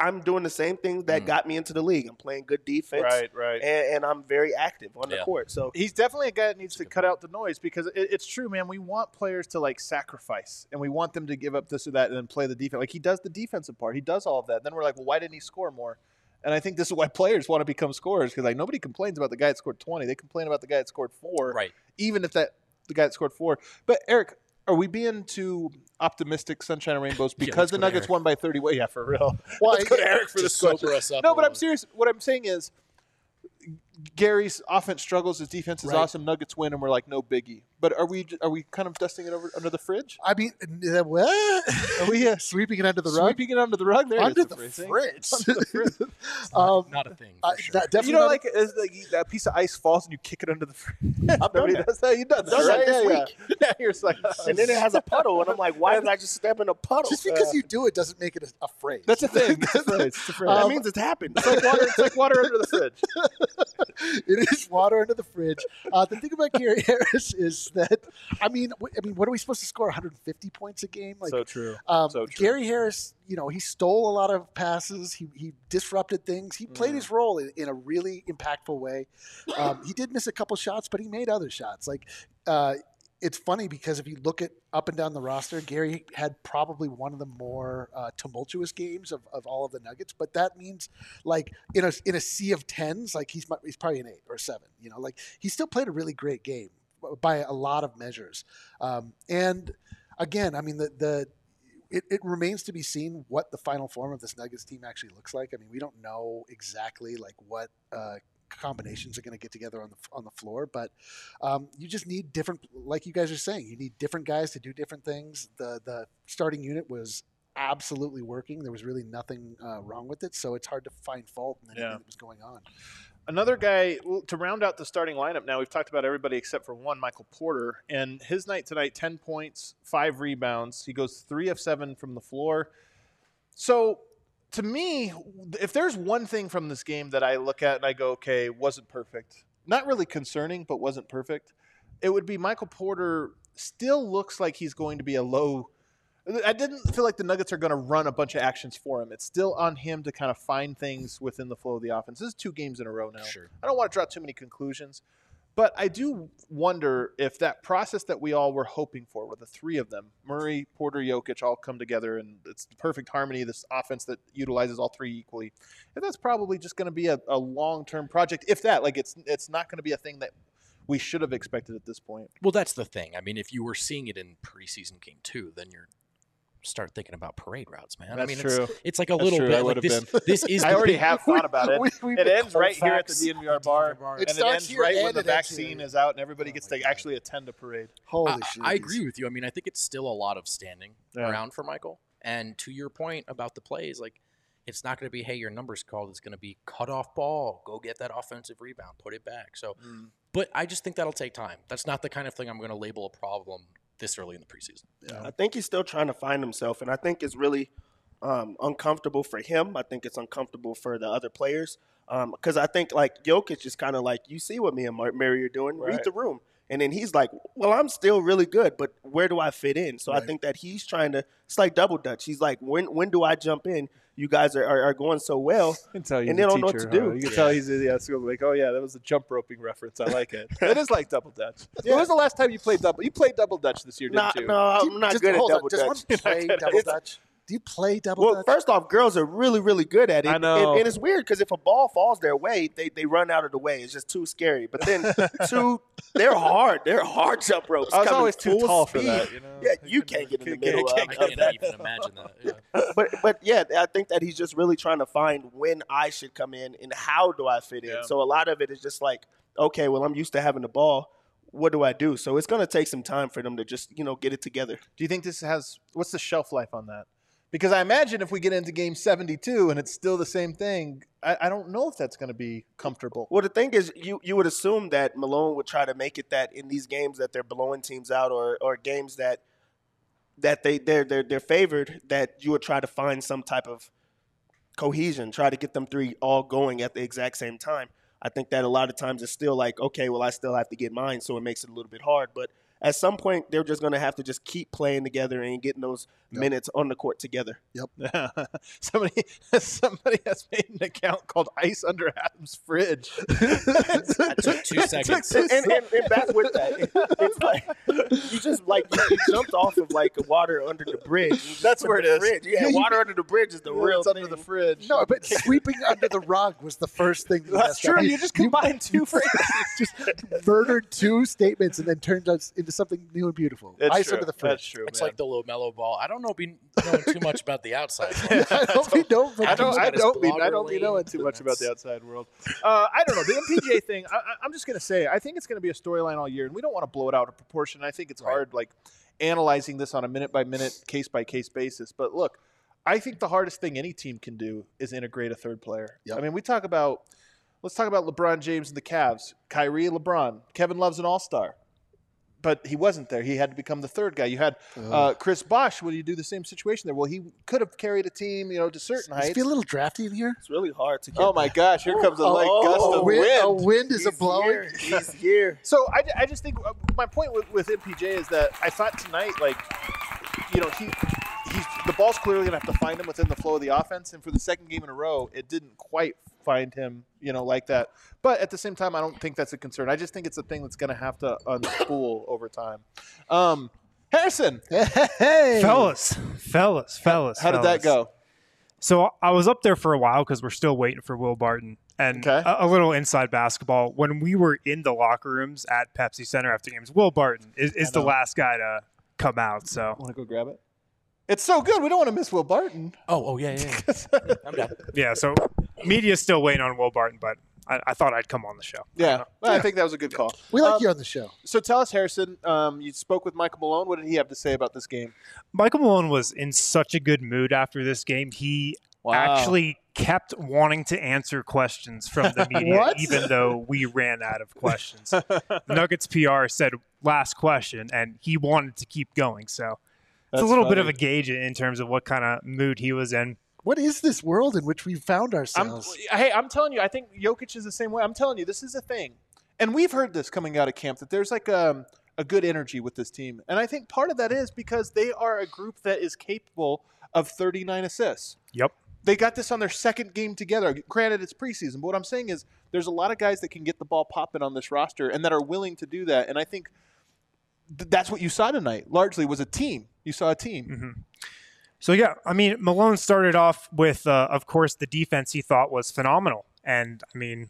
I'm doing the same things that Mm. got me into the league. I'm playing good defense, Right. Right. and, and I'm very active on the court. So he's definitely a guy that needs to good cut out the noise because it, it's true, man. We want players to like sacrifice and we want them to give up this or that and then play the defense. Like he does the defensive part, he does all of that. Then we're like, well, why didn't he score more? And I think this is why players want to become scorers because like nobody complains about the guy that scored twenty. They complain about the guy that scored four, right. even if that the guy that scored four. But Eric, are we being too optimistic, sunshine and rainbows, because let's the Nuggets won by thirty? Well, yeah, for real. Well, Let's go to Eric for this sober us up. No, but I'm serious. What I'm saying is, Gary's offense struggles. His defense is Right. awesome. Nuggets win, and we're like, no biggie. But are we are we kind of dusting it over under the fridge? I mean, uh, what? Are we uh, sweeping it under the rug? sweeping it under the rug? There under is, the fridge. Under the fridge. um, Not a thing. For sure. that- definitely you know, like, it's like you- that piece of ice falls and you kick it under the fridge. Nobody does that. You done that, Done that right? this yeah, week. yeah. yeah, you're like, and then it has a puddle, and I'm like, why did I just step in a puddle? just because Uh, you do it doesn't make it a, a phrase. that's a thing. It's a phrase. It's a phrase. that Um, means it's happened. it's like water. It's like water under the fridge. it is water under the fridge. Uh, the thing about Gary Harris is that, I mean, I mean, what are we supposed to score? 150 points a game? Like, so true. um, so true. Gary Harris, you know, he stole a lot of passes. He, he disrupted things. He played Mm. his role in, in a really impactful way. Um, he did miss a couple shots, but he made other shots. Like, uh, it's funny because if you look at up and down the roster, Gary had probably one of the more uh, tumultuous games of, of all of the Nuggets. But that means, like in a in a sea of tens, like he's he's probably an eight or seven. You know, like he still played a really great game by a lot of measures. Um, and again, I mean the the it, it remains to be seen what the final form of this Nuggets team actually looks like. I mean, we don't know exactly like what uh, combinations are going to get together on the on the floor, but um, you just need different. Like you guys are saying, you need different guys to do different things. The the starting unit was absolutely working. There was really nothing uh, wrong with it, so it's hard to find fault in anything Yeah. that was going on. Another guy to round out the starting lineup. Now we've talked about everybody except for one, Michael Porter, and his night tonight: ten points, five rebounds. He goes three of seven from the floor. So, to me, if there's one thing from this game that I look at and I go, okay, wasn't perfect, not really concerning, but wasn't perfect, it would be Michael Porter. Still looks like he's going to be a low. I didn't feel like the Nuggets are going to run a bunch of actions for him. It's still on him to kind of find things within the flow of the offense. This is two games in a row now. Sure. I don't want to draw too many conclusions, but I do wonder if that process that we all were hoping for, where the three of them, Murray, Porter, Jokic, all come together, and it's the perfect harmony. This offense that utilizes all three equally, if that's probably just going to be a, a long term project. If that, like, it's it's not going to be a thing that we should have expected at this point. Well, that's the thing. I mean, if you were seeing it in preseason game two, then you're start thinking about parade routes, man. I That's mean, true. It's, it's like a That's little true, bit like this. been. This is I already big- have thought about it. We- we- it ends right here at the Colfax. DNVR bar, bar. It and it starts ends here right when the vaccine here. is out and everybody Oh gets to God. actually attend a parade. Holy I, shit! I agree with you. I mean, I think it's still a lot of standing Yeah. around for Michael. And to your point about the plays, like it's not going to be, hey, your number's called. It's going to be cut off ball, go get that offensive rebound, put it back. So, Mm. but I just think that'll take time. That's not the kind of thing I'm going to label a problem this early in the preseason. I think he's still trying to find himself, and I think it's really um, uncomfortable for him. I think it's uncomfortable for the other players because I think like Jokic is kind of like, you see what me and Mar- Mary are doing, read the room, and then he's like, well, I'm still really good, but where do I fit in? So I think that he's trying to. It's like double dutch. He's like, when when do I jump in? You guys are, are, are going so well. I can tell And they don't know what to do. You can tell he's yeah, it's like, oh yeah, that was a jump roping reference. I like it. it is like double dutch. When was the last time you played double? You played double dutch this year, didn't Nah, you? no, I'm not just, good at double on, Does one play double dutch? Do you play double Well, dutch? first off, girls are really, really good at it. I know. And, and it's weird because if a ball falls their way, they, they run out of the way. It's just too scary. But then, two, they're hard. They're hard jump ropes. I was always too full tall for that. You know? Yeah, I you couldn't- can't get in the can't- middle can't of- I of can't that. even imagine that. Yeah. But but yeah, I think that he's just really trying to find when I should come in and how do I fit in. Yeah. So a lot of it is just like, okay, well, I'm used to having the ball. What do I do? So it's going to take some time for them to just you know get it together. Do you think this has what's the shelf life on that? Because I imagine if we get into game 72 and it's still the same thing, I, I don't know if that's going to be comfortable. Well, the thing is, you you would assume that Malone would try to make it that in these games that they're blowing teams out, or or games that that they they're they're they're favored, that you would try to find some type of cohesion, try to get them three all going at the exact same time. I think that a lot of times it's still like, okay, well, I still have to get mine, so it makes it a little bit hard. But at some point, they're just going to have to just keep playing together and getting those Yep. minutes on the court together. Yep. somebody somebody has made an account called Ice Under Adam's Fridge. That took two seconds. two and, and, and back with that, it- it's like you just like you, you jumped off of like water under the bridge. That's where it the is. Fridge. Yeah, Yeah, you- water under the bridge is the real It's under the fridge. no, but sweeping under the rug was the first thing. that That's messed up. true. You just combined two phrases. just murdered two statements and then turned us into something new and beautiful. That's Ice true. under the fridge. That's true. It's man. like the little mellow ball. I don't know, be knowing too much about the outside. I don't be known I don't. I don't be. I don't be knowing too much about the outside world. Uh, I don't know the MPJ thing. I, I- I'm just gonna say. I think it's gonna be a storyline all year, and we don't want to blow it out of proportion. I think it's Right. hard, like analyzing this on a minute by minute, case by case basis. But look, I think the hardest thing any team can do is integrate a third player. Yep. I mean, we talk about. Let's talk about LeBron James and the Cavs. Kyrie, LeBron, Kevin Love's an All Star. But he wasn't there. He had to become the third guy. You had uh, Chris Bosh. Would you do the same situation there? Well, he could have carried a team, you know, to certain Does it heights. feel a little drafty in here? It's really hard to get. Oh my gosh! Here comes a light Oh, gust oh, of wind, wind. a wind is a blowing. here. He's here. So I, I just think uh, my point with, with MPJ is that I thought tonight, like, you know, he he's the ball's clearly gonna have to find him within the flow of the offense, and for the second game in a row, it didn't quite find him, you know, like that. But at the same time, I don't think that's a concern. I just think it's a thing that's gonna have to unspool over time. Um, Harrison, Hey, Fellas, fellas, fellas. how did that go? So I was up there for a while because we're still waiting for Will Barton. And Okay. a, a little inside basketball. When we were in the locker rooms at Pepsi Center after games, Will Barton is, is the last guy to come out. So Want to go grab it? It's so good. We don't want to miss Will Barton. Oh, oh yeah, yeah. yeah. I'm down. yeah, so media's still waiting on Will Barton, but I, I thought I'd come on the show. Yeah, Well, I think that was a good call. we like Um, you on the show. So tell us, Harrison. Um, you spoke with Michael Malone. What did he have to say about this game? Michael Malone was in such a good mood after this game. He actually kept wanting to answer questions from the media, What? even though we ran out of questions. the Nuggets PR said last question, and he wanted to keep going. So it's a little bit of a gauge in terms of what kind of mood he was in. What is this world in which we found I'm, ourselves? hey, I'm telling you, I think Jokic is the same way. I'm telling you, this is a thing, and we've heard this coming out of camp that there's like um, a good energy with this team, and I think part of that is because they are a group that is capable of 39 assists. Yep. They got this on their second game together. Granted, it's preseason, but what I'm saying is there's a lot of guys that can get the ball popping on this roster and that are willing to do that. And I think th- that's what you saw tonight. Largely was a team. You saw a team. hmm So yeah, I mean Malone started off with, uh, of course, the defense he thought was phenomenal, and I mean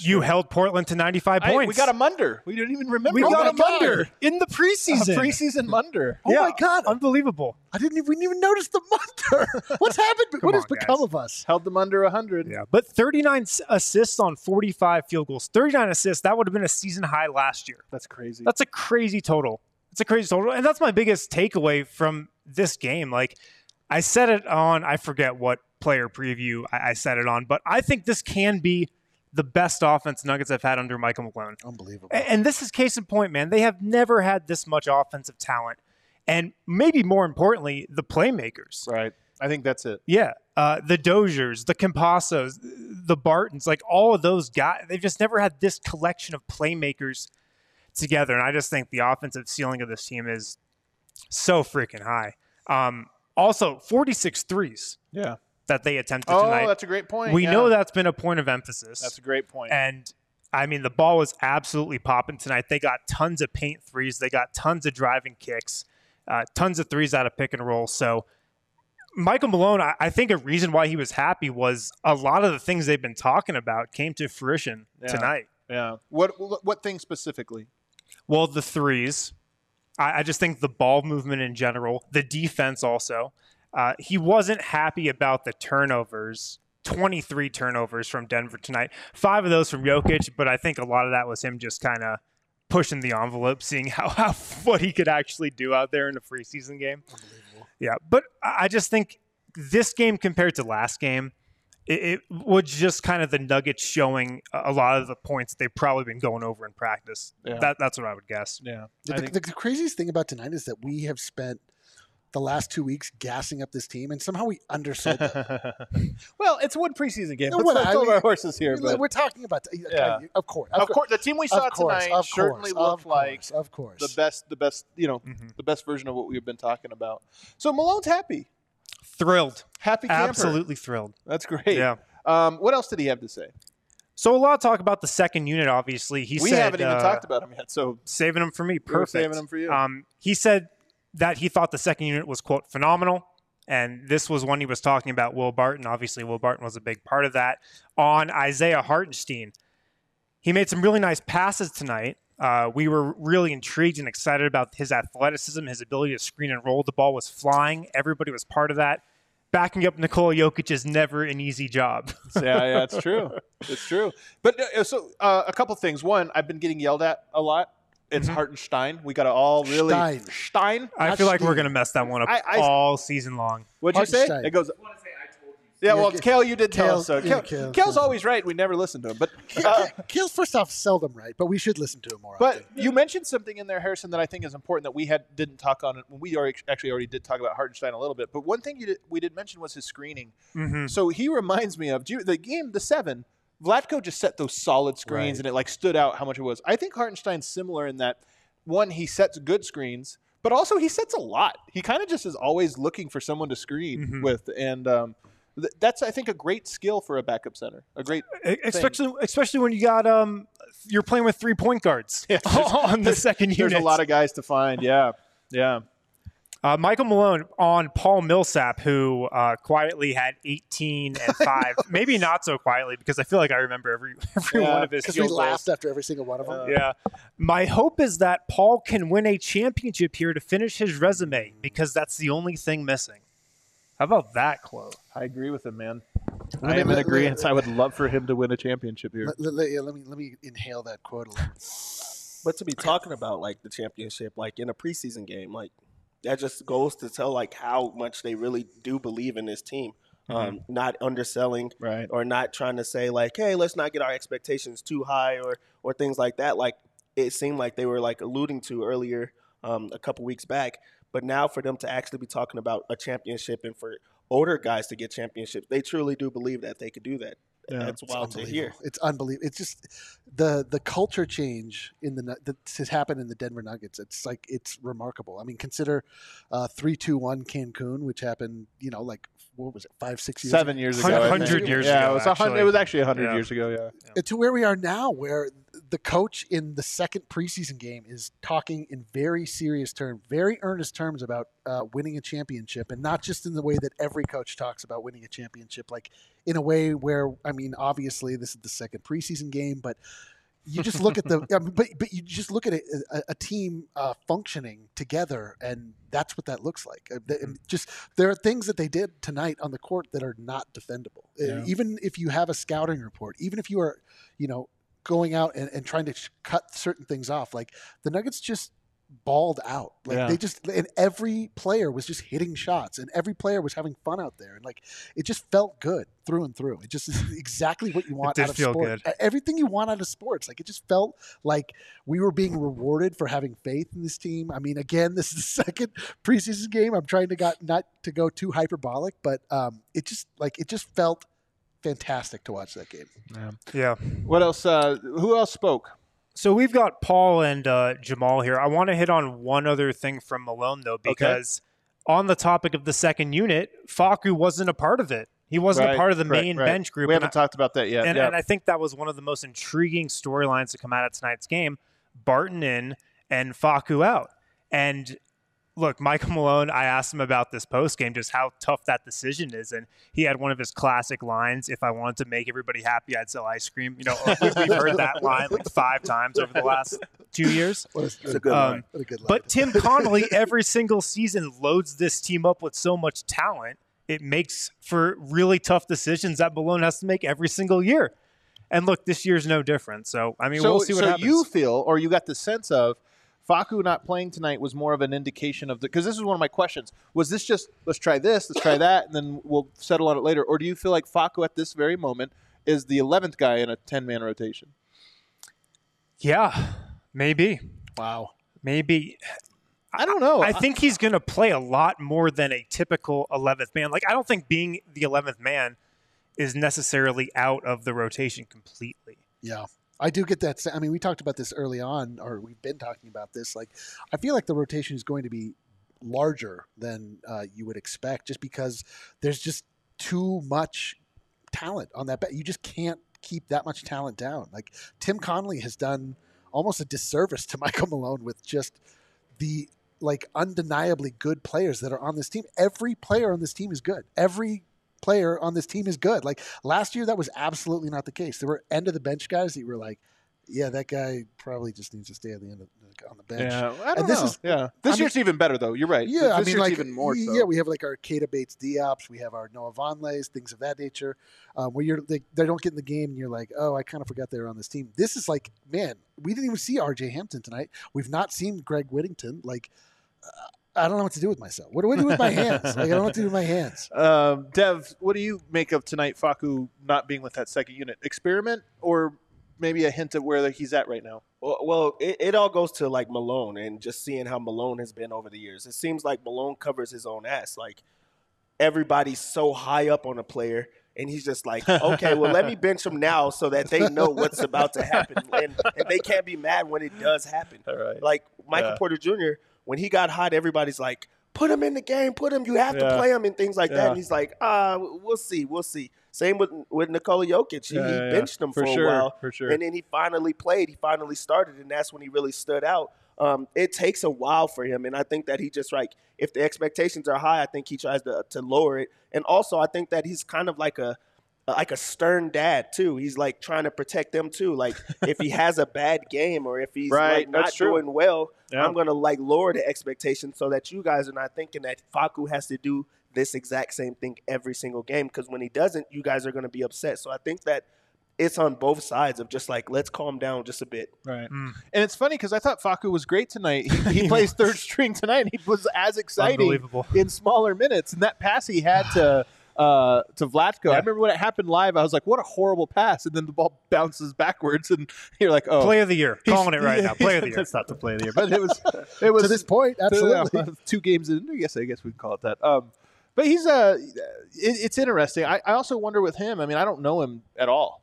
You held Portland to 95 I- points. we got a Munder. We didn't even remember. We Oh got my a Munder in the a preseason. preseason Munder. Oh Yeah, my God. unbelievable. I didn't even, we didn't even notice the Munder. What's happened? Come what has on, become of us? Held them under 100. Yeah, but 39 assists on 45 field goals. 39 assists. That would have been a season high last year. That's crazy. That's a crazy total. It's a crazy total, and that's my biggest takeaway from this game. Like I said it on, I forget what player preview I, I said it on, but I think this can be the best offense Nuggets I've had under Michael Malone. Unbelievable. A- And this is case in point, man. They have never had this much offensive talent. And maybe more importantly, the playmakers. right. I think that's it. Yeah. Uh, the Doziers, the Campazzos, the Bartons, like all of those guys, they've just never had this collection of playmakers together. And I just think the offensive ceiling of this team is so freaking high. Um, also, 46 threes Yeah. that they attempted Oh, tonight. that's a great point. we yeah. know that's been a point of emphasis. That's a great point. And I mean, the ball was absolutely popping tonight. They got tons of paint threes. They got tons of driving kicks, uh, tons of threes out of pick and roll. So, Michael Malone, I, I think a reason why he was happy was a lot of the things they've been talking about came to fruition Yeah. tonight. yeah. What what what thing specifically? Well, the threes. I, I just think the ball movement in general, the defense also. Uh, he wasn't happy about the turnovers. 23 turnovers from Denver tonight. Five of those from Jokic, but I think a lot of that was him just kind of pushing the envelope, seeing how, how what he could actually do out there in a preseason game. Yeah, but I just think this game compared to last game, it, it was just kind of the Nuggets showing a a lot of the points that they've probably been going over in practice. Yeah. That, that's what I would guess. Yeah. The, think- the, the craziest thing about tonight is that we have spent the last two weeks gassing up this team, and somehow we undersold them. well, it's one preseason game. No, Let's not hold our horses here, but We're talking about, Yeah. of course, of course, the team we saw of course, tonight of certainly course, looked of like of course. the best, the best, you know, Mhm. the best version of what we've been talking about. So Malone's happy, Thrilled. happy camper. Absolutely thrilled. That's great. Yeah. Um, what else did he have to say? So a lot of talk about the second unit. Obviously, he said we said haven't even uh, talked about him yet. So saving him for me. Perfect. saving him for you. Um, he said that he thought the second unit was quote phenomenal, and this was when he was talking about Will Barton. Obviously, Will Barton was a big part of that. On Isaiah Hartenstein, he made some really nice passes tonight. Uh, we were really intrigued and excited about his athleticism, his ability to screen and roll. The ball was flying. Everybody was part of that. Backing up Nikola Jokic is never an easy job. yeah, yeah, it's true. It's true. But uh, so uh, a couple things. One, I've been getting yelled at a lot. It's Mhm. Hartenstein. We got to all really Stein. Stein. I Not feel like we're going to mess that one up I- I- all season long. What'd you say? It goes. Yeah, well, Yeah, Kale, you did tell Kale- us so. yeah, Kale, Kale- Kale's always right. We never listen to him. But uh, Kale's first off seldom right, but we should listen to him more. but often. you mentioned something in there, Harrison, that I think is important that we had didn't talk on. When we already, actually already did talk about Hartenstein a little bit. But one thing you did, we did mention was his screening. Mm-hmm. So he reminds me of do you, the game, the seven. Vlatko just set those solid screens, Right. and it like stood out how much it was. I think Hartenstein's similar in that one, he sets good screens, but also he sets a lot. He kind of just is always looking for someone to screen Mhm. with, and um, th- that's I think a great skill for a backup center. A great especially especially when you got um you're playing with three point guards Yeah, on the second unit. There's a lot of guys to find. Yeah, yeah. uh, Michael Malone on Paul Millsap, who uh, quietly had 18 and five, maybe not so quietly because I feel like I remember every every Yeah, one of his because we goals. laughed after every single one of them. Uh, Yeah, my hope is that Paul can win a championship here to finish his resume because that's the only thing missing. How about that quote? I agree with him, man. Let I me- am in agreement. I would love for him to win a championship here. Let, let- let- yeah, let me let me inhale that quote a little. But to be talking about like the championship, like in a preseason game, like that just goes to tell like how much they really do believe in this team. Um, not underselling Right. or not trying to say like, hey, let's not get our expectations too high or or things like that. Like it seemed like they were like alluding to earlier um, a couple weeks back. But now for them to actually be talking about a championship and for older guys to get championships, they truly do believe that they could do that. Yeah. That's It's wild to hear. unbelievable. It's unbelievable. It's just the the culture change in the that has happened in the Denver Nuggets. It's like it's remarkable. I mean, consider uh, three two one Cancun, which happened. You know, like what was it, five six years Seven ago? years ago. Hundred years yeah, ago, It was, a hun- actually. it was actually hundred Yeah. years ago. Yeah. And to where we are now, where the coach in the second preseason game is talking in very serious terms, very earnest terms about uh, winning a championship, and not just in the way that every coach talks about winning a championship, like in a way where, I mean, obviously this is the second preseason game, but you just look at the, I mean, but but you just look at a, a, a team uh, functioning together, and that's what that looks like. Uh, and just there are things that they did tonight on the court that are not defendable. Uh, Yeah. Even if you have a scouting report, even if you are, you know, going out and, and trying to sh- cut certain things off, like the Nuggets just balled out. Like Yeah. they just and every player was just hitting shots, and every player was having fun out there, and like it just felt good through and through. It just is exactly what you want out of feel sports. good. Everything you want out of sports. Like it just felt like we were being rewarded for having faith in this team. I mean, again, this is the second preseason game. I'm trying to got not to go too hyperbolic, but um, it just like it just felt fantastic to watch that game. Yeah. What else? Uh, who else spoke? So we've got Paul and uh, Jamal here. I want to hit on one other thing from Malone though, because on the topic of the second unit, Facu wasn't a part of it. He wasn't Right, a part of the right, main right. bench group. We haven't talked about that yet. and, yeah. and I think that was one of the most intriguing storylines to come out of tonight's game. Barton in and Facu out. And look, Michael Malone, I asked him about this post game, just how tough that decision is. And he had one of his classic lines if I wanted to make everybody happy, I'd sell ice cream. You know, we, we've heard that line like five times over the last two years. A, It's a good Um, a good line. But Tim Connolly, every single season, loads this team up with so much talent. It makes for really tough decisions that Malone has to make every single year. And look, this year's no different. So I mean, so, we'll see what so happens. you feel, or you got the sense of, Facu not playing tonight was more of an indication of the. Because this is one of my questions. Was this just let's try this, let's try that, and then we'll settle on it later, or do you feel like Facu at this very moment is the eleventh guy in a ten man rotation? yeah, maybe, wow. maybe. I don't know. I think he's going to play a lot more than a typical 11th man. Like, I don't think being the 11th man is necessarily out of the rotation completely. Yeah. I do get that. I mean, we talked about this early on, or we've been talking about this. Like, I feel like the rotation is going to be larger than uh, you would expect, just because there's just too much talent on that. Bet you just can't keep that much talent down. Like Tim Connolly has done almost a disservice to Michael Malone with just the like undeniably good players that are on this team. Every player on this team is good. Every player on this team is good. Like last year, that was absolutely not the case. There were end of the bench guys that you were like, yeah, that guy probably just needs to stay at the end of on the bench. Yeah, I don't And this know. is- yeah, this I mean- year's even better though. You're right. Yeah, this I mean, like, even more. So. yeah, we have like our Keita Bates Diops, we have our Noah Vonleys, things of that nature, um, where you're they, they don't get in the game and you're like, oh, I kind of forgot they were on this team. This is like, man, we didn't even see R.J. Hampton tonight. We've not seen Greg Whittington. Like, uh, I don't know what to do with myself. What do I do with my hands? Like, I don't know what to do with my hands. Um, Dev, what do you make of tonight? Facu not being with that second unit experiment, or maybe a hint at where he's at right now. Well, well it, it all goes to like Malone and just seeing how Malone has been over the years. It seems like Malone covers his own ass. Like everybody's so high up on a player, and he's just like, okay, well, let me bench him now so that they know what's about to happen, and, and they can't be mad when it does happen. All right. Like Michael Yeah. Porter Jr. when he got hot, everybody's like, put him in the game, put him. You have Yeah. to play him and things like that. And he's like, ah, we'll see, we'll see. Same with with Nikola Jokic. He, Yeah, yeah, yeah. benched him For for, sure, a while, for sure. and then he finally played. He finally started, and that's when he really stood out. Um, it takes a while for him, and I think that he just like if the expectations are high, I think he tries to to lower it. And also, I think that he's kind of like a like a stern dad too. He's like trying to protect them too. Like if he has a bad game or if he's Right, like not that's true. doing well, Yeah. I'm gonna like lower the expectations so that you guys are not thinking that Facu has to do this exact same thing every single game. Because when he doesn't, you guys are gonna be upset. So I think that it's on both sides of just like let's calm down just a bit. Right. Mm. And it's funny because I thought Facu was great tonight. He, he plays third string tonight, and he was as exciting Unbelievable. in smaller minutes. And that pass he had to uh, to Vlatko, I remember when it happened live. I was like, "What a horrible pass!" And then the ball bounces backwards, and you're like, "Oh, Play of the year. he's- Calling it right now. Play of the year. It's not the play of the year, but it was. It was to this point, absolutely. yeah, two games in. I guess I guess we can call it that. Um, but he's uh, it, it's interesting. I, I also wonder with him. I mean, I don't know him at all.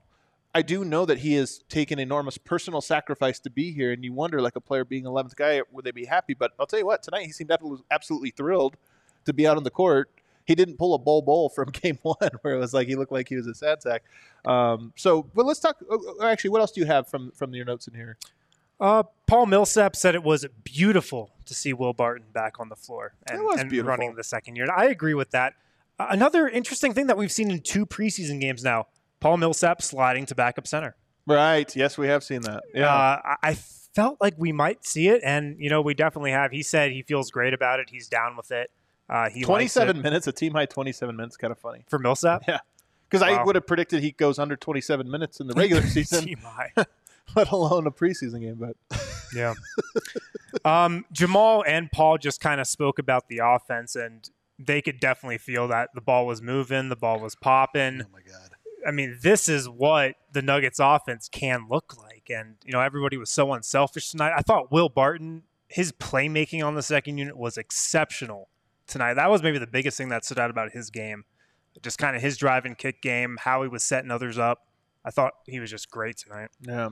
I do know that he has taken enormous personal sacrifice to be here, and you wonder, like a player being 11th guy, would they be happy? But I'll tell you what, tonight he seemed absolutely- absolutely thrilled to be out on the court. He didn't pull a Bol Bol from game one where it was like he looked like he was a sad sack. Um, so, but let's talk. oh, oh, Actually, what else do you have from from your notes in here? Uh, Paul Millsap said it was beautiful to see Will Barton back on the floor and, and running the second year. I agree with that. Uh, another interesting thing that we've seen in two preseason games now: Paul Millsap sliding to backup center. Right. Yes, we have seen that. Yeah. Uh, I felt like we might see it, and you know we definitely have. He said he feels great about it. He's down with it. Uh, he 27 minutes, a team high 27 minutes, kind of funny. for Millsap. Yeah. Because I would have predicted he goes under 27 minutes in the regular season, Team high. let alone a preseason game. But Yeah. um, Jamal and Paul just kind of spoke about the offense, and they could definitely feel that the ball was moving, the ball was popping. Oh my god. I mean, this is what the Nuggets offense can look like. And, you know, everybody was so unselfish tonight. I thought Will Barton, his playmaking on the second unit was exceptional tonight. That was maybe the biggest thing that stood out about his game. Just kind of his drive and kick game, how he was setting others up. I thought he was just great tonight. yeah,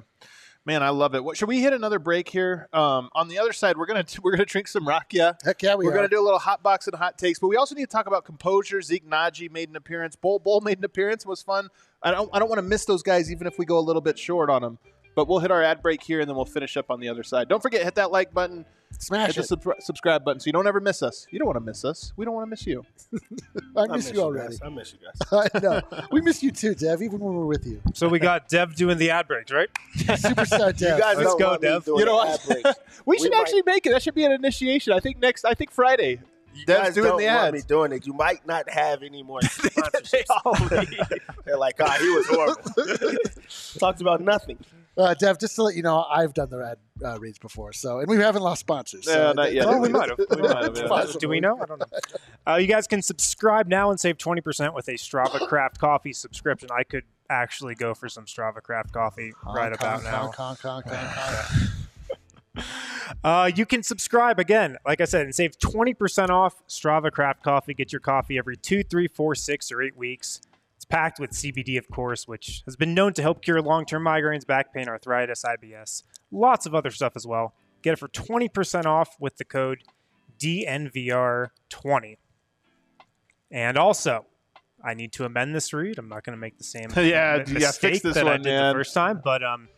man, I love it. What, should we hit another break here? Um, on the other side, we're gonna we're gonna drink some rakia. Heck yeah, we We are are. going to do a little hot box and hot takes, but we also need to talk about composure. Zeke Nnaji made an appearance. Bol Bol made an appearance. It was fun. I don't I don't want to miss those guys, even if we go a little bit short on them. But we'll hit our ad break here, and then we'll finish up on the other side. Don't forget hit that like button, Smash hit the sub- subscribe button, so you don't ever miss us. You don't want to miss us. We don't want to miss you. I miss you already. Guys. I miss you guys. I know. We miss you too, Dev, even when we're with you. So we got Dev doing the ad breaks, right? Superstar Dev. You guys Let's don't go, want me Dev. doing You know what? ad break. We should might- actually make it. That should be an initiation. I think next. I think Friday. You Dev's guys doing don't the want ads. me doing it. You might not have any more They sponsorships. all leave. They're like, ah, he was horrible. Talked about nothing. Uh, Dev, just to let you know, I've done the ad uh, reads before, so and we haven't lost sponsors. So No, not yet. Oh, we might have. We might have. Yeah. Do we know? I don't know. Uh, you guys can subscribe now and save 20% with a Strava Craft Coffee subscription. I could actually go for some Strava Craft Coffee right about now. Conk, conk, conk, conk. Uh, you can subscribe again, like I said, and save 20% off Strava Craft Coffee. Get your coffee every two, three, four, six, or eight weeks. Packed with CBD, of course, which has been known to help cure long term migraines, back pain, arthritis, IBS, lots of other stuff as well. Get it for 20% off with the code DNVR20. And also, I need to amend this read. I'm not going to make the same Yeah, you fix this that I did man. the first time. But um,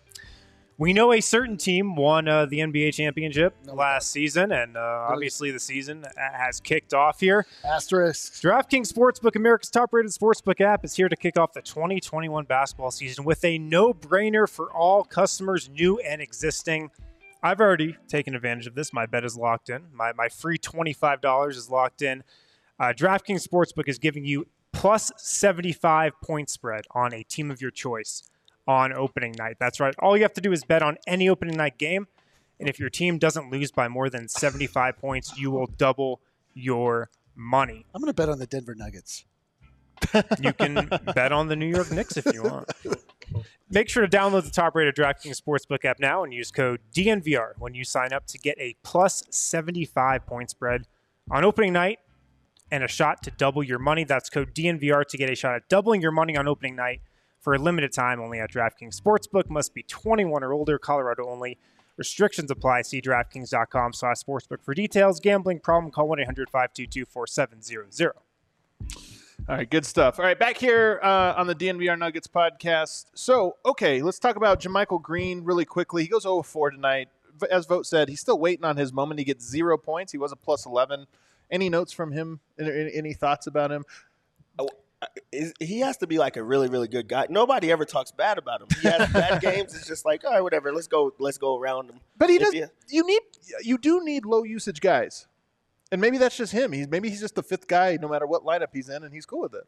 we know a certain team won uh, the NBA championship No, last season, and uh, obviously the season has kicked off here. Asterisk. DraftKings Sportsbook, America's top-rated sportsbook app, is here to kick off the 2021 basketball season with a no-brainer for all customers, new and existing. I've already taken advantage of this. My bet is locked in. My my free $25 is locked in. Uh, DraftKings Sportsbook is giving you plus 75 point spread on a team of your choice on opening night. That's right. All you have to do is bet on any opening night game. And if your team doesn't lose by more than 75 points, you will double your money. I'm going to bet on the Denver Nuggets. You can bet on the New York Knicks if you want. Make sure to download the top rated DraftKings Sportsbook app now and use code DNVR when you sign up to get a plus 75 point spread on opening night and a shot to double your money. That's code DNVR to get a shot at doubling your money on opening night for a limited time only at DraftKings Sportsbook. Must be 21 or older, Colorado only. Restrictions apply. See DraftKings.com slash sportsbook for details. Gambling problem, call 1 800 522 4700. All right, good stuff. All right, back here uh, on the DNVR Nuggets podcast. So, okay, let's talk about JaMychal Green really quickly. He goes 0 4 tonight. As Vogt said, he's still waiting on his moment. He gets zero points. He was a plus 11. Any notes from him? Any- any thoughts about him? Is- He has to be like a really, really good guy. Nobody ever talks bad about him. He has bad games. It's just like, all right, whatever. Let's go. Let's go around him. But he If does. you- You need. You do need low usage guys, and maybe that's just him. He's maybe he's just the fifth guy, no matter what lineup he's in, and he's cool with it.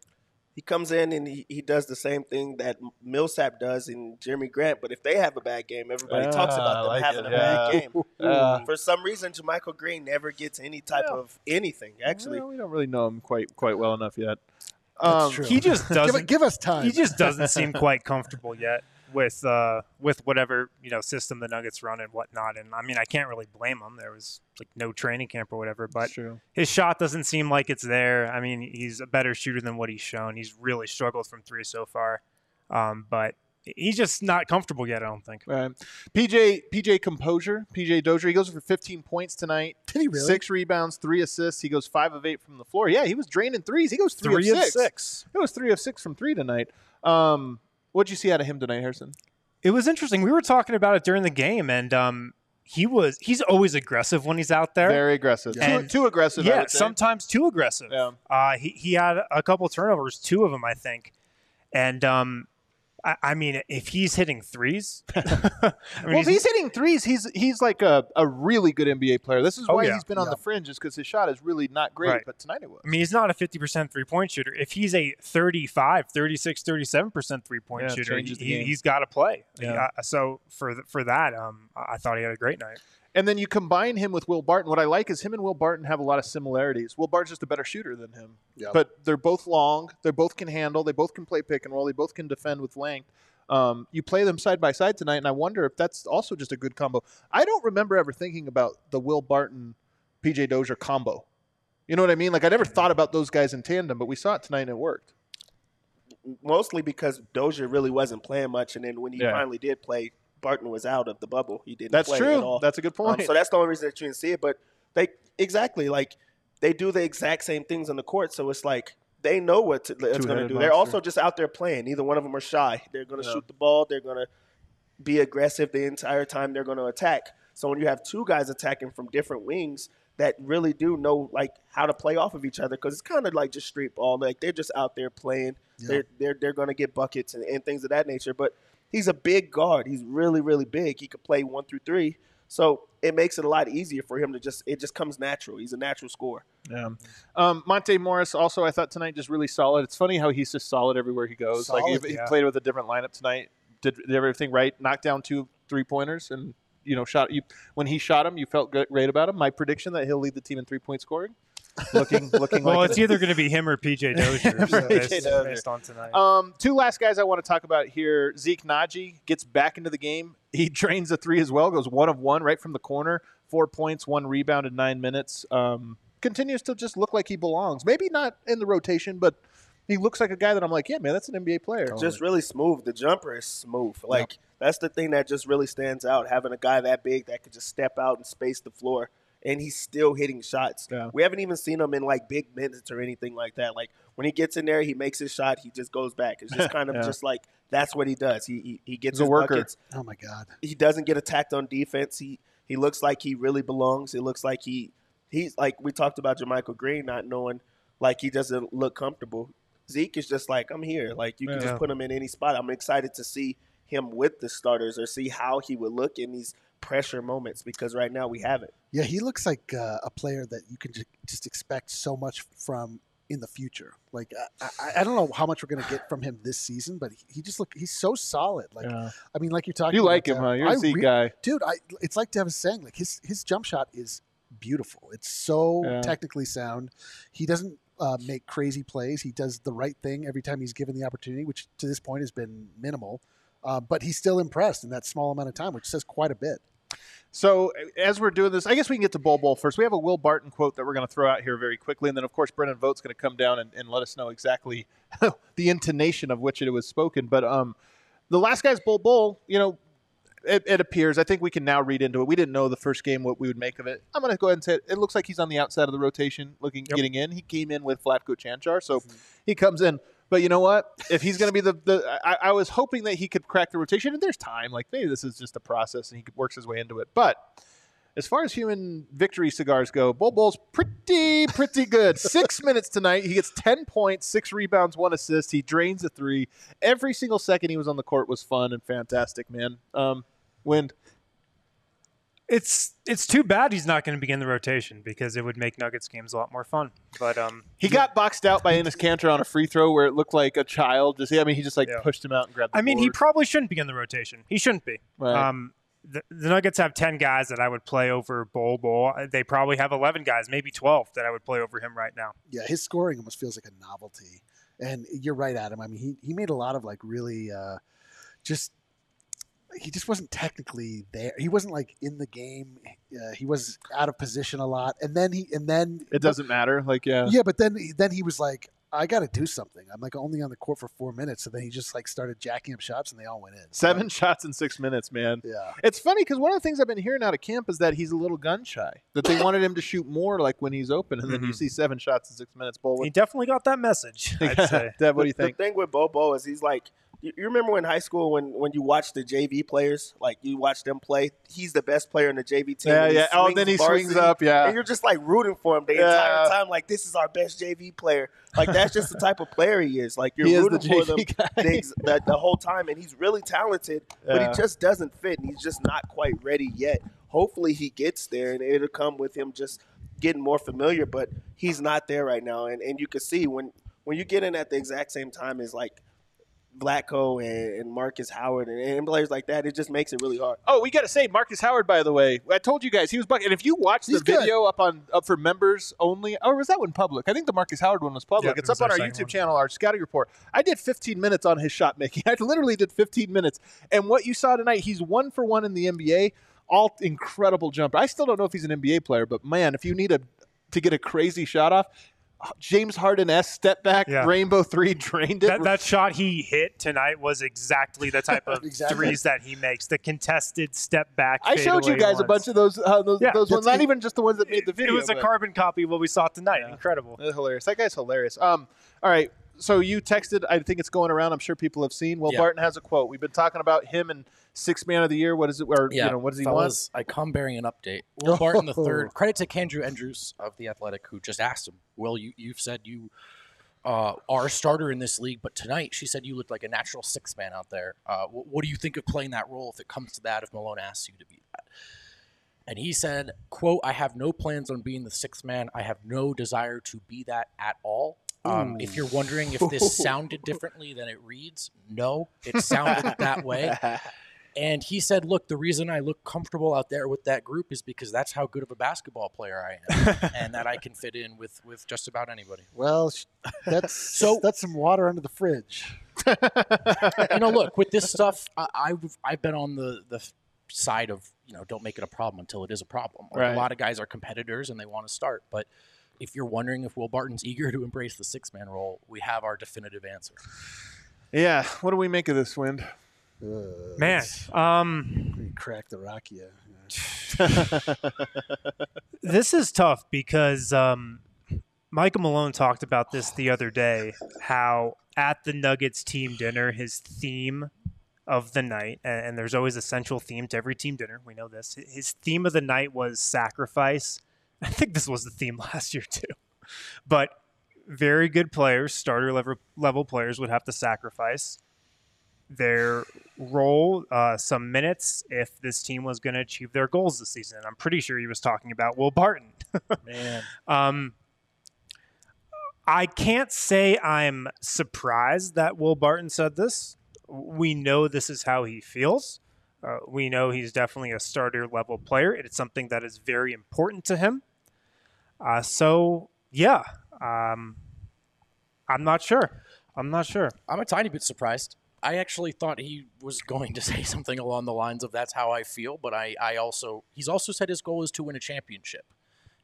He comes in and he, he does the same thing that Millsap does in Jerami Grant. But if they have a bad game, everybody talks Ah, about them like having it. a bad game. Uh, For some reason, JaMychal Green never gets any type Yeah. of anything. Actually, Well, we don't really know him quite quite well enough yet. That's Um, true. He just doesn't it- give us time. he just doesn't seem quite comfortable yet with uh, with whatever you know system the Nuggets run and whatnot. And I mean, I can't really blame him. There was like no training camp or whatever, but true. his shot doesn't seem like it's there. I mean, he's a better shooter than what he's shown. He's really struggled from three so far, um, but he's just not comfortable yet. I don't think. Right. PJ PJ Composure, PJ Dozier, he goes for 15 points tonight. Did he really? Six rebounds, three assists. He goes five of eight from the floor. Yeah, he was draining threes. He goes three, Three of of six. six. It was three of six from three tonight. Um, what'd you see out of him tonight, Harrison? It was interesting. We were talking about it during the game, and um, he was he's always aggressive when he's out there. Very aggressive. Yeah. Too, too aggressive. I yeah, would say. sometimes too aggressive. Yeah. Uh, he he had a couple turnovers, two of them, I think, and um, I, I mean, if he's hitting threes, I mean, Well, if he's hitting threes, he's he's like a, a really good NBA player. This is Oh, why yeah. he's been on Yeah. the fringe, is because his shot is really not great. Right. But tonight it was. I mean, he's not a 50% three point shooter. If he's a 35, 36, 37% three point Yeah, shooter, he he's got to play. Yeah. Uh, so for th- for that, um, I I thought he had a great night. And then you combine him with Will Barton. What I like is him and Will Barton have a lot of similarities. Will Barton's just a better shooter than him. Yeah. But they're both long. They both can handle. They both can play pick and roll. They both can defend with length. Um, you play them side by side tonight, and I wonder if that's also just a good combo. I don't remember ever thinking about the Will Barton PJ Dozier combo. You know what I mean? Like I never thought about those guys in tandem, but we saw it tonight and it worked. Mostly because Dozier really wasn't playing much, and then when he Yeah. finally did play, Barton was out of the bubble. He didn't. That's play At true. all. That's a good Um, point. so that's the only reason that you didn't see it. But they exactly like they do the exact same things on the court. So it's like they know what to, it's going to Two-headed do. They're monster. also just out there playing. Neither one of them are shy. They're going to Yeah. shoot the ball. They're going to be aggressive the entire time. They're going to attack. So when you have two guys attacking from different wings that really do know like how to play off of each other, because it's kind of like just street ball. Like they're just out there playing. Yeah. They're they're they're going to get buckets and, and things of that nature. But he's a big guard. He's really really big. He could play one through three. So it makes it a lot easier for him to just it just comes natural. He's a natural scorer. Yeah. Um, Monte Morris also I thought tonight just really solid. It's funny how he's just solid everywhere he goes. like Solid, he, he yeah. played with a different lineup tonight. Did, did everything right. Knocked down two three pointers and you know shot you when he shot him. You felt good, great about him. My prediction that he'll lead the team in three point scoring. Looking looking Well, like it's it. either going to be him or PJ Dozier PJ based, Dozier. based on tonight. Um, two last guys I want to talk about here. Zeke Nnaji gets back into the game. He drains a three as well. Goes one of one right from the corner. Four points, one rebound in nine minutes. Um, continues to just look like he belongs. Maybe not in the rotation, but he looks like a guy that I'm like, yeah, man, that's an NBA player. Just really smooth. The jumper is smooth. Like that's the thing that just really stands out. Having a guy that big that could just step out and space the floor, and he's still hitting shots. Yeah. We haven't even seen him in like big minutes or anything like that. Like when he gets in there, he makes his shot. He just goes back. It's just kind of Yeah. just like that's what he does. He he, he gets He's a his worker. buckets. Oh my God. He doesn't get attacked on defense. He he looks like he really belongs. It looks like he he's like we talked about JaMychal Green not knowing like he doesn't look comfortable. Zeke is just like I'm here. Like you can Yeah. just put him in any spot. I'm excited to see him with the starters or see how he would look in these pressure moments because right now we have it. Yeah, he looks like uh, a player that you can just expect so much from in the future. Like I, I, I don't know how much we're going to get from him this season, but he, he just look he's so solid. Like Yeah. I mean, like you're talking. You like him, Dev, huh? You're a I re- guy. dude. I it's like Dev was saying. Like his his jump shot is beautiful. It's so Yeah. technically sound. He doesn't uh, make crazy plays. He does the right thing every time he's given the opportunity, which to this point has been minimal. Uh, but he's still impressed in that small amount of time, which says quite a bit. So as we're doing this, I guess we can get to Bol Bol first. We have a Will Barton quote that we're going to throw out here very quickly, and then of course Brendan Vogt's going to come down and, and let us know exactly the intonation of which it was spoken. But um, the last guy's Bol Bol, you know, it, it appears. I think we can now read into it. We didn't know the first game what we would make of it. I'm going to go ahead and say it, it looks like he's on the outside of the rotation, looking Yep. getting in. He came in with Vlatko Cancar, so he comes in. But you know what? If he's going to be the, the I, I was hoping that he could crack the rotation, and there's time. Like maybe this is just a process, and he works his way into it. But as far as human victory cigars go, Bol Bol's pretty, pretty good. Six minutes tonight. He gets 10 points, six rebounds, one assist. He drains a three. Every single second he was on the court was fun and fantastic, man. Um, Wind. It's it's too bad he's not going to begin the rotation because it would make Nuggets games a lot more fun. But um, He got boxed out by Enes Kanter on a free throw where it looked like a child. Just, I mean, he just like Yeah. pushed him out and grabbed the I mean, he probably shouldn't begin the rotation. He shouldn't be. Right. Um, the, the Nuggets have 10 guys that I would play over Bol Bol. They probably have 11 guys, maybe 12 that I would play over him right now. yeah, his scoring almost feels like a novelty. And you're right, Adam. I mean, he, he made a lot of like really uh, just he just wasn't technically there. He wasn't like in the game. Uh, he was out of position a lot. And then he and then it doesn't matter. Like, yeah. yeah, but then then he was like, I got to do something. I'm like only on the court for four minutes, and then he just like started jacking up shots, and they all went in. Seven shots in six minutes, man. Yeah. It's funny because one of the things I've been hearing out of camp is that he's a little gun shy. That they wanted him to shoot more, like when he's open, and then you Mhm. see seven shots in six minutes. Bull, He definitely got that message. I'd say. Dev, what do you think? The thing with Bobo is he's like, you, you remember in high school when when you watch the JV players, like you watch them play, he's the best player in the JV team. Yeah, yeah. Oh, then he swings up. Yeah. And you're just like rooting for him the Yeah. entire time. Like this is our best JV player. Like that's just the type of player he is. Like you're He is the rooting for them the, the, the whole time, and he's really talented, but he just doesn't fit, and he's just not quite ready yet. Hopefully, he gets there, and it'll come with him just getting more familiar. But he's not there right now, and and you can see when when you get in at the exact same time as like Vlatko and, and Markus Howard and, and players like that, it just makes it really hard. Oh, we got to say Markus Howard. By the way, I told you guys he was buck. And if you watch the He's good. video up on up for members only, or was that one public? I think the Markus Howard one was public. Yeah, it's it up on our our YouTube one. channel, our scouting report. I did 15 minutes on his shot making. I literally did 15 minutes. And what you saw tonight, he's one for one in the NBA. All incredible jumper. I still don't know if he's an NBA player, but man, if you need a to get a crazy shot off, James Harden s step back Yeah. rainbow three drained it. That, that shot he hit tonight was exactly the type of Exactly. threes that he makes. The contested step back. I showed you guys a bunch of those. Uh, those, Yeah, those ones, not even just the ones that made the video. It was a but- carbon copy of what we saw tonight. Yeah. Incredible. That's hilarious. That guy's hilarious. Um, all right. So you texted. I think it's going around. I'm sure people have seen. Well. Barton has a quote. We've been talking about him and six man of the year. What is it? Or you know, what does he want? I come bearing an update. Will Barton the third. Credit to Kendra Andrews of the Athletic, who just asked him. Will you? You've said you uh, are a starter in this league, but tonight she said you looked like a natural six man out there. Uh, wh- what do you think of playing that role if it comes to that? If Malone asks you to be that. And he said, "quote I have no plans on being the sixth man. I have no desire to be that at all. Um, if you're wondering if this sounded differently than it reads, no, it sounded that way. And he said, "Look, the reason I look comfortable out there with that group is because that's how good of a basketball player I am, and that I can fit in with with just about anybody." Well, that's So- that's some water under the fridge. you know, look with this stuff, I, I've I've been on the the side of you know don't make it a problem until it is a problem. Like, Right. A lot of guys are competitors and they want to start, but if you're wondering if Will Barton's eager to embrace the six man role, we have our definitive answer. Yeah. What do we make of this wind? Ugh, Man, it's- um, we cracked the rakia. this is tough because um, Michael Malone talked about this the other day. How at the Nuggets team dinner, his theme of the night, and, and there's always a central theme to every team dinner. We know this. His theme of the night was sacrifice. I think this was the theme last year too. But very good players, starter level level players, would have to sacrifice their role, uh, some minutes, if this team was going to achieve their goals this season. I'm pretty sure he was talking about Will Barton. Man, Um, I can't say I'm surprised that Will Barton said this. We know this is how he feels. Uh, we know he's definitely a starter level player. It's something that is very important to him. Uh, so, yeah, um, I'm not sure. I'm not sure. I'm a tiny bit surprised. I actually thought he was going to say something along the lines of "That's how I feel," but I, I also he's also said his goal is to win a championship,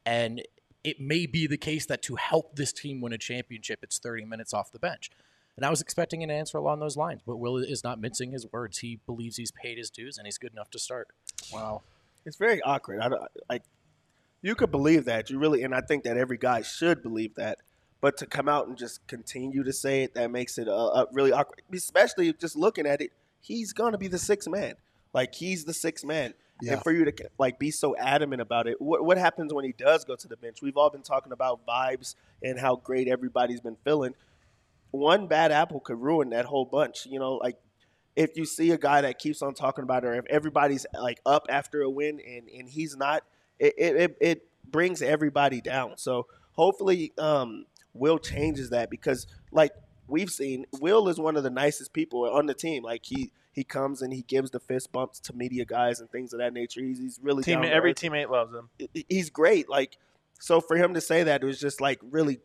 and it may be the case that to help this team win a championship, it's 30 minutes off the bench. And I was expecting an answer along those lines, but Will is not mincing his words. He believes he's paid his dues and he's good enough to start. Wow, it's very awkward. I you could believe that you really, and I think that every guy should believe that. But to come out and just continue to say it, that makes it uh, uh, really awkward. Especially just looking at it, he's gonna be the sixth man. Like he's the sixth man, Yeah. and for you to like be so adamant about it, what, what happens when he does go to the bench? We've all been talking about vibes and how great everybody's been feeling. One bad apple could ruin that whole bunch. You know, like if you see a guy that keeps on talking about it, or if everybody's like up after a win and, and he's not, it, it, it- it brings everybody down. So hopefully, um, Will changes that because like we've seen, Will is one of the nicest people on the team. Like he he comes and he gives the fist bumps to media guys and things of that nature. He's he's really Team, every earth. teammate loves him. He's great. Like so for him to say that it was just like really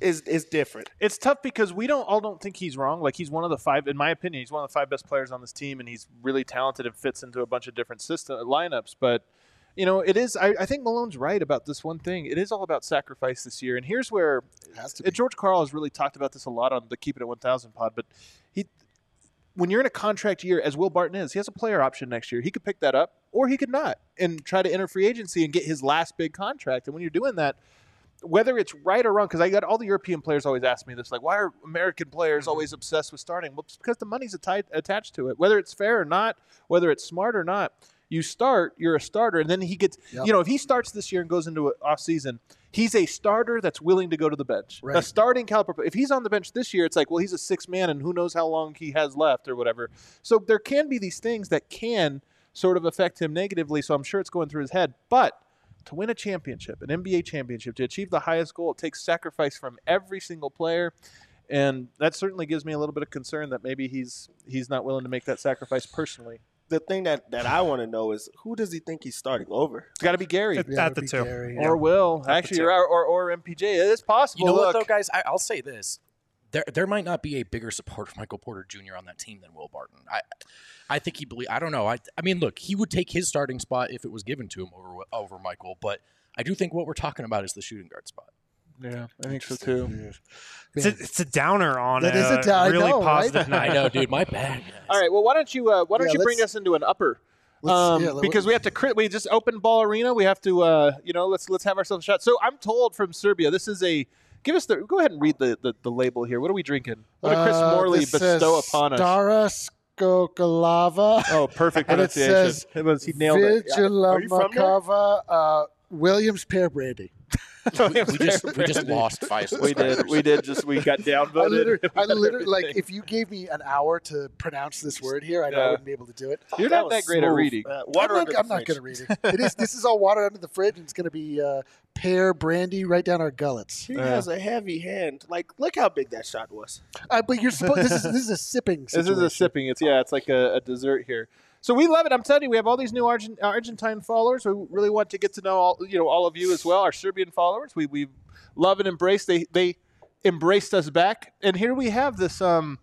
is is different. It's tough because we don't all don't think he's wrong. Like he's one of the five, in my opinion, he's one of the five best players on this team, and he's really talented and fits into a bunch of different system lineups. But you know, it is. I, I think Malone's right about this one thing. It is all about sacrifice this year, and here's where uh, be. George Karl has really talked about this a lot on the Keep It at 1000 pod, but he, when you're in a contract year, as Will Barton is, he has a player option next year. He could pick that up, or he could not, and try to enter free agency and get his last big contract. And when you're doing that, whether it's right or wrong, because I got all the European players always ask me this, like, why are American players always obsessed with starting? Well, it's because the money's atti- attached to it. Whether it's fair or not, whether it's smart or not, you start, you're a starter, and then he gets, Yep. you know, if he starts this year and goes into an off season, he's a starter that's willing to go to the bench. A starting caliber. If he's on the bench this year, it's like, well, he's a six man, and who knows how long he has left or whatever. So there can be these things that can sort of affect him negatively. So I'm sure it's going through his head, but to win a championship, an NBA championship, to achieve the highest goal, it takes sacrifice from every single player. And that certainly gives me a little bit of concern that maybe he's he's not willing to make that sacrifice personally. The thing that, that I want to know is who does he think he's starting over? It's got to be Gary It- Yeah, at the it'd two. Gary, or Will, the actually, or, or or MPJ. It is possible. You know what, though, guys? I, I'll say this: there, there might not be a bigger support for Michael Porter Jr. on that team than Will Barton. I, I think he believe. I don't know. I, I mean, look, he would take his starting spot if it was given to him over over Michael. But I do think what we're talking about is the shooting guard spot. Yeah, I think so too. It's a, it's a downer on That a, is a down- I really know, right? positive night. I know, dude. My bad. guys. All right. Well, why don't you uh, why don't Yeah, you bring let's- us into an upper? Let's- Um, yeah, let- because we have to crit. We just opened ball arena. We have to, uh, you know, let's let's have ourselves a shot. So I'm told from Serbia, this is a. Give us the. Go ahead and read the the, the label here. What are we drinking? What did Chris Uh, Morley this bestow upon us? Stara Skokalava. Oh, perfect And it pronunciation. says it was he nailed it. Vigila Are you from uh, Williams Pear Brandy. we, we just we just lost five. We did. We did. Just we got I downvoted. literally, I literally like if you gave me an hour to pronounce this word here, I, know I wouldn't be able to do it. You're not that was great at reading. Uh, water I'm under not, the I'm not going to read it. It is. This is all water under the fridge, and it's going to be uh, pear brandy right down our gullets. He Yeah. has a heavy hand. Like, look how big that shot was. Uh, but you're supposed. This is this is a sipping. This is a sipping. It's yeah. It's like a, a dessert here. So we love it. I'm telling you, we have all these new Argent, Argentine followers. We really want to get to know all you know all of you as well, our Serbian followers. We we love and embrace. They they embraced us back, and here we have this um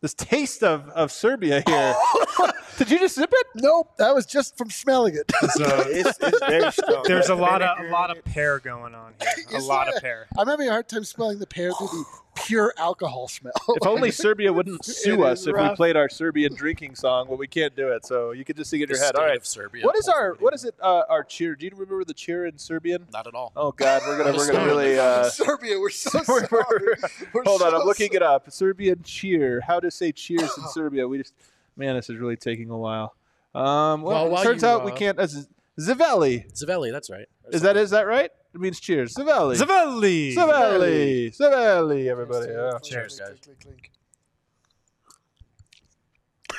this taste of of Serbia here. Did you just sip it? Nope, that was just from smelling it. So It's, it's very strong. there's a lot of a lot of pear going on here. A lot of pear. I'm having a hard time smelling the pear through the pure alcohol smell. If only Serbia wouldn't sue It us is if we played our Serbian drinking song, but we can't do it. So you can just sing it in The your head. state All right. of Serbia. What is our what is it? Uh, our cheer? Do you remember the cheer in Serbian? Not at all. Oh God, we're gonna we're gonna really. Uh, Serbia, we're so sorry. we're- We're hold on, I'm looking sorry. it up. Serbian cheer. How to say cheers in Serbia? We just man, this is really taking a while. Um, well, Well, it turns you, out we uh, can't. Uh, Z- Zavelli. Zavelli, that's right. Is that is that right? It means cheers. Zavelli. Zavelli. Zavelli. Zavelli. Everybody. Yeah. Cheers, guys. Clink, clink,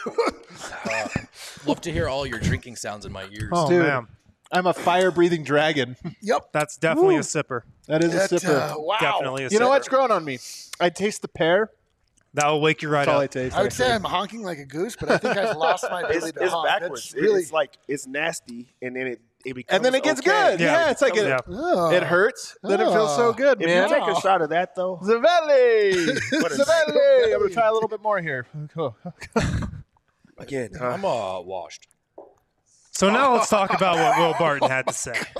clink. Uh, love to hear all your drinking sounds in my ears. Oh Dude. man, I'm a fire breathing dragon. Yep. that's definitely Woo. a sipper. That is That, a sipper. uh, wow. Definitely a you know what's growing on me? I taste the pear. That will wake you right That's all I up. taste. I would actually. say I'm honking like a goose, but I think I've lost my It's, ability to it's honk. backwards. That's It- really, It's like it's nasty, and then it it becomes and then it gets okay. good. Yeah, Yeah. it's like it, Oh. it hurts. Then it feels so Oh. good, If man. you take a shot of that though, Zavelli. What is Zavelli. I'm gonna try a little bit more here. Again, uh, I'm uh, washed. So now let's talk about what Will Barton had to say.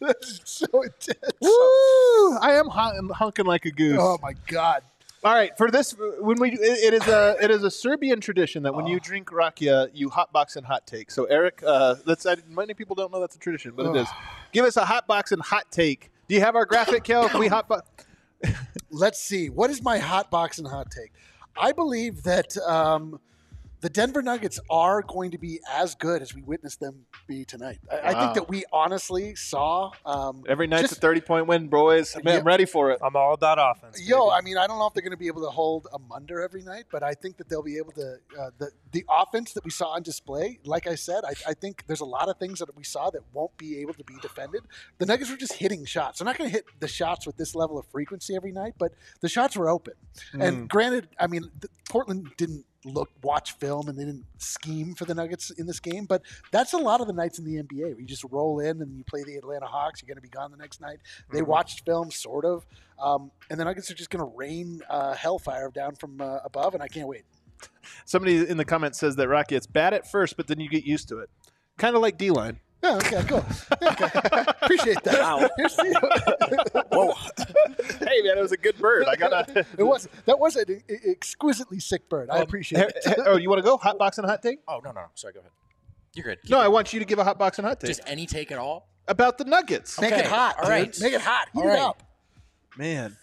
That's so intense. Woo! I am hon- honking like a goose. Oh my god. All right, for this, when we, it, it is a, it is a Serbian tradition that when you drink rakia, you hotbox and hot take. So Eric, uh, let's. I, many people don't know that's a tradition, but it is. Give us a hotbox and hot take. Do you have our graphic, Kel? Can we hotbox? Let's see. What is my hot box and hot take? I believe that um, the Denver Nuggets are going to be as good as we witnessed them be tonight. I, I think that we honestly saw. Um, Every night's Just- a thirty-point win, boys. Man, Yeah. I'm ready for it. I'm all about offense. Yo, baby. I mean, I don't know if they're going to be able to hold a Munder every night, but I think that they'll be able to. Uh, the the offense that we saw on display, like I said, I, I think there's a lot of things that we saw that won't be able to be defended. The Nuggets were just hitting shots. They're not going to hit the shots with this level of frequency every night, but the shots were open. And granted, I mean, th- Portland didn't look watch film and they didn't scheme for the Nuggets in this game, but that's a lot of the nights in the NBA where you just roll in and you play the Atlanta Hawks. You're going to be gone the next night. They watched film, sort of, um, and the Nuggets are just going to rain uh, hellfire down from uh, above, and I can't wait. Somebody in the comments says that rakia, it's bad at first, but then you get used to it. Kind of like D line. Yeah, okay, cool. Okay. Appreciate that. Wow. Here's the- Whoa. hey man, it was a good bird. I gotta. it was that was an e- exquisitely sick bird. I Um, appreciate it. oh, you want to go hot box and hot take? Oh no, no, sorry. Go ahead. You're good. Keep No, I want you to give a hot box and hot take just any take at all. about the Nuggets. Make it hot. All right. dude. Make it hot. Heat All it right. up. Man,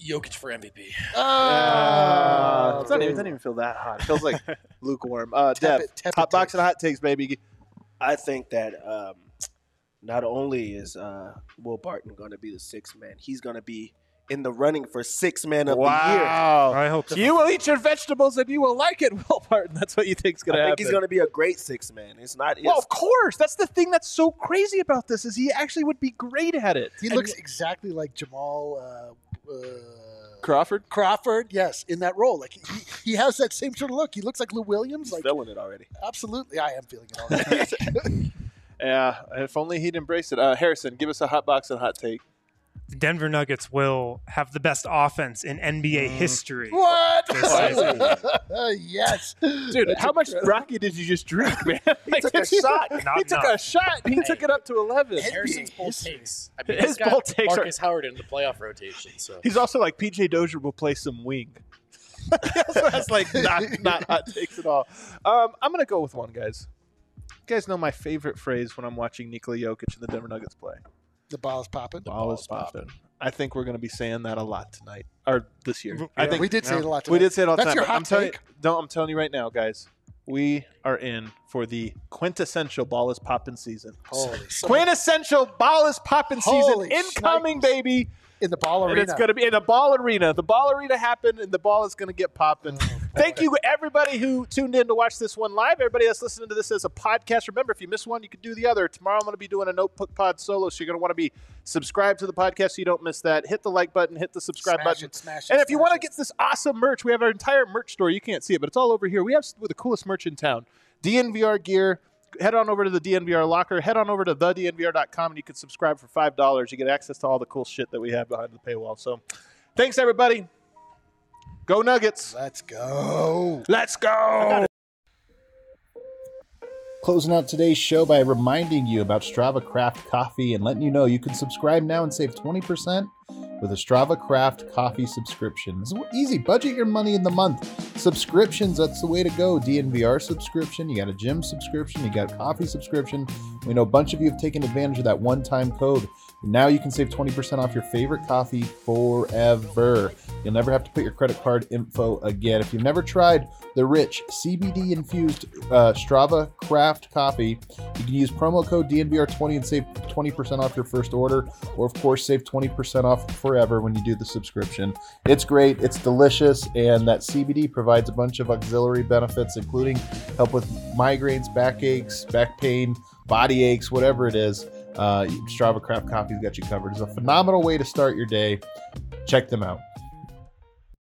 Jokic for MVP. uh, it's not even, it doesn't even feel that hot. It feels like lukewarm. Uh, Dev, Tepid- tepid hot box takes. and hot takes, baby. I think that um, not only is uh, Will Barton going to be the sixth man, he's going to be in the running for sixth man of the year. I hope so. You will eat your vegetables and you will like it, Will Barton. That's what you think's I gonna think happen. he's going to be a great sixth man. It's not. It's, well, of course. That's the thing that's so crazy about this is he actually would be great at it. He looks exactly like Jamal uh, Crawford. Crawford. Yes, in that role. Like he, he has that same sort of look. He looks like Lou Williams. he's Like feeling it already. absolutely, I am feeling it already. Yeah, if only he'd embrace it. Uh, Harrison, give us a hot box and hot take. The Denver Nuggets will have the best offense in NBA history. what? Yes, Dude, how much rakia did you just drink, man? he took a shot. Not he took enough. a shot. and He took it up to eleven. Harrison's bold takes. I mean, His he's got bold takes are- Markus Howard in the playoff rotation. So He's also like PJ Dozier will play some wing. he also has like not not hot takes at all. Um, I'm gonna go with one, guys. You guys know my favorite phrase when I'm watching Nikola Jokic and the Denver Nuggets play. The ball is popping. Ball is popping. I think we're gonna be saying that a lot tonight or this year. I think we did say yeah. it a lot. we did say it all the That's time. your but I'm hot telling take. don't I'm telling you right now, guys. We are in for the quintessential ball is popping season. Holy. Quintessential ball is popping season Holy incoming, snipes. baby. in the ball And arena. it's going to be in the ball arena. The ball arena happened, and the ball is going to get popping. Oh. Thank you, everybody who tuned in to watch this one live. Everybody that's listening to this as a podcast. Remember, if you miss one, you can do the other. Tomorrow, I'm going to be doing a Notebook Pod solo, so you're going to want to be subscribed to the podcast so you don't miss that. Hit the like button, hit the subscribe Smash button. it, smash it, And if you want to get this awesome merch, we have our entire merch store. You can't see it, but it's all over here. We have the coolest merch in town. DNVR gear. Head on over to the DNVR locker. Head on over to thednvr.com and you can subscribe for five dollars. You get access to all the cool shit that we have behind the paywall. So, thanks everybody. Go Nuggets. Let's go. Let's go. Closing out today's show by reminding you about Strava Craft Coffee and letting you know you can subscribe now and save 20% with a Strava Craft Coffee subscription. It's easy. Budget your money in the month. Subscriptions, that's the way to go. DNVR subscription, you got a gym subscription, you got a coffee subscription. We know a bunch of you have taken advantage of that one time code. Now you can save 20% off your favorite coffee forever. You'll never have to put your credit card info again. If you've never tried the rich CBD infused uh, Strava Craft coffee, you can use promo code DNVR20 and save 20% off your first order, or of course, save 20% off forever when you do the subscription. It's great, it's delicious, and that CBD provides a bunch of auxiliary benefits, including help with migraines, backaches, back pain, body aches, whatever it is. Uh, Strava Craft Coffee's got you covered. It's a phenomenal way to start your day. Check them out.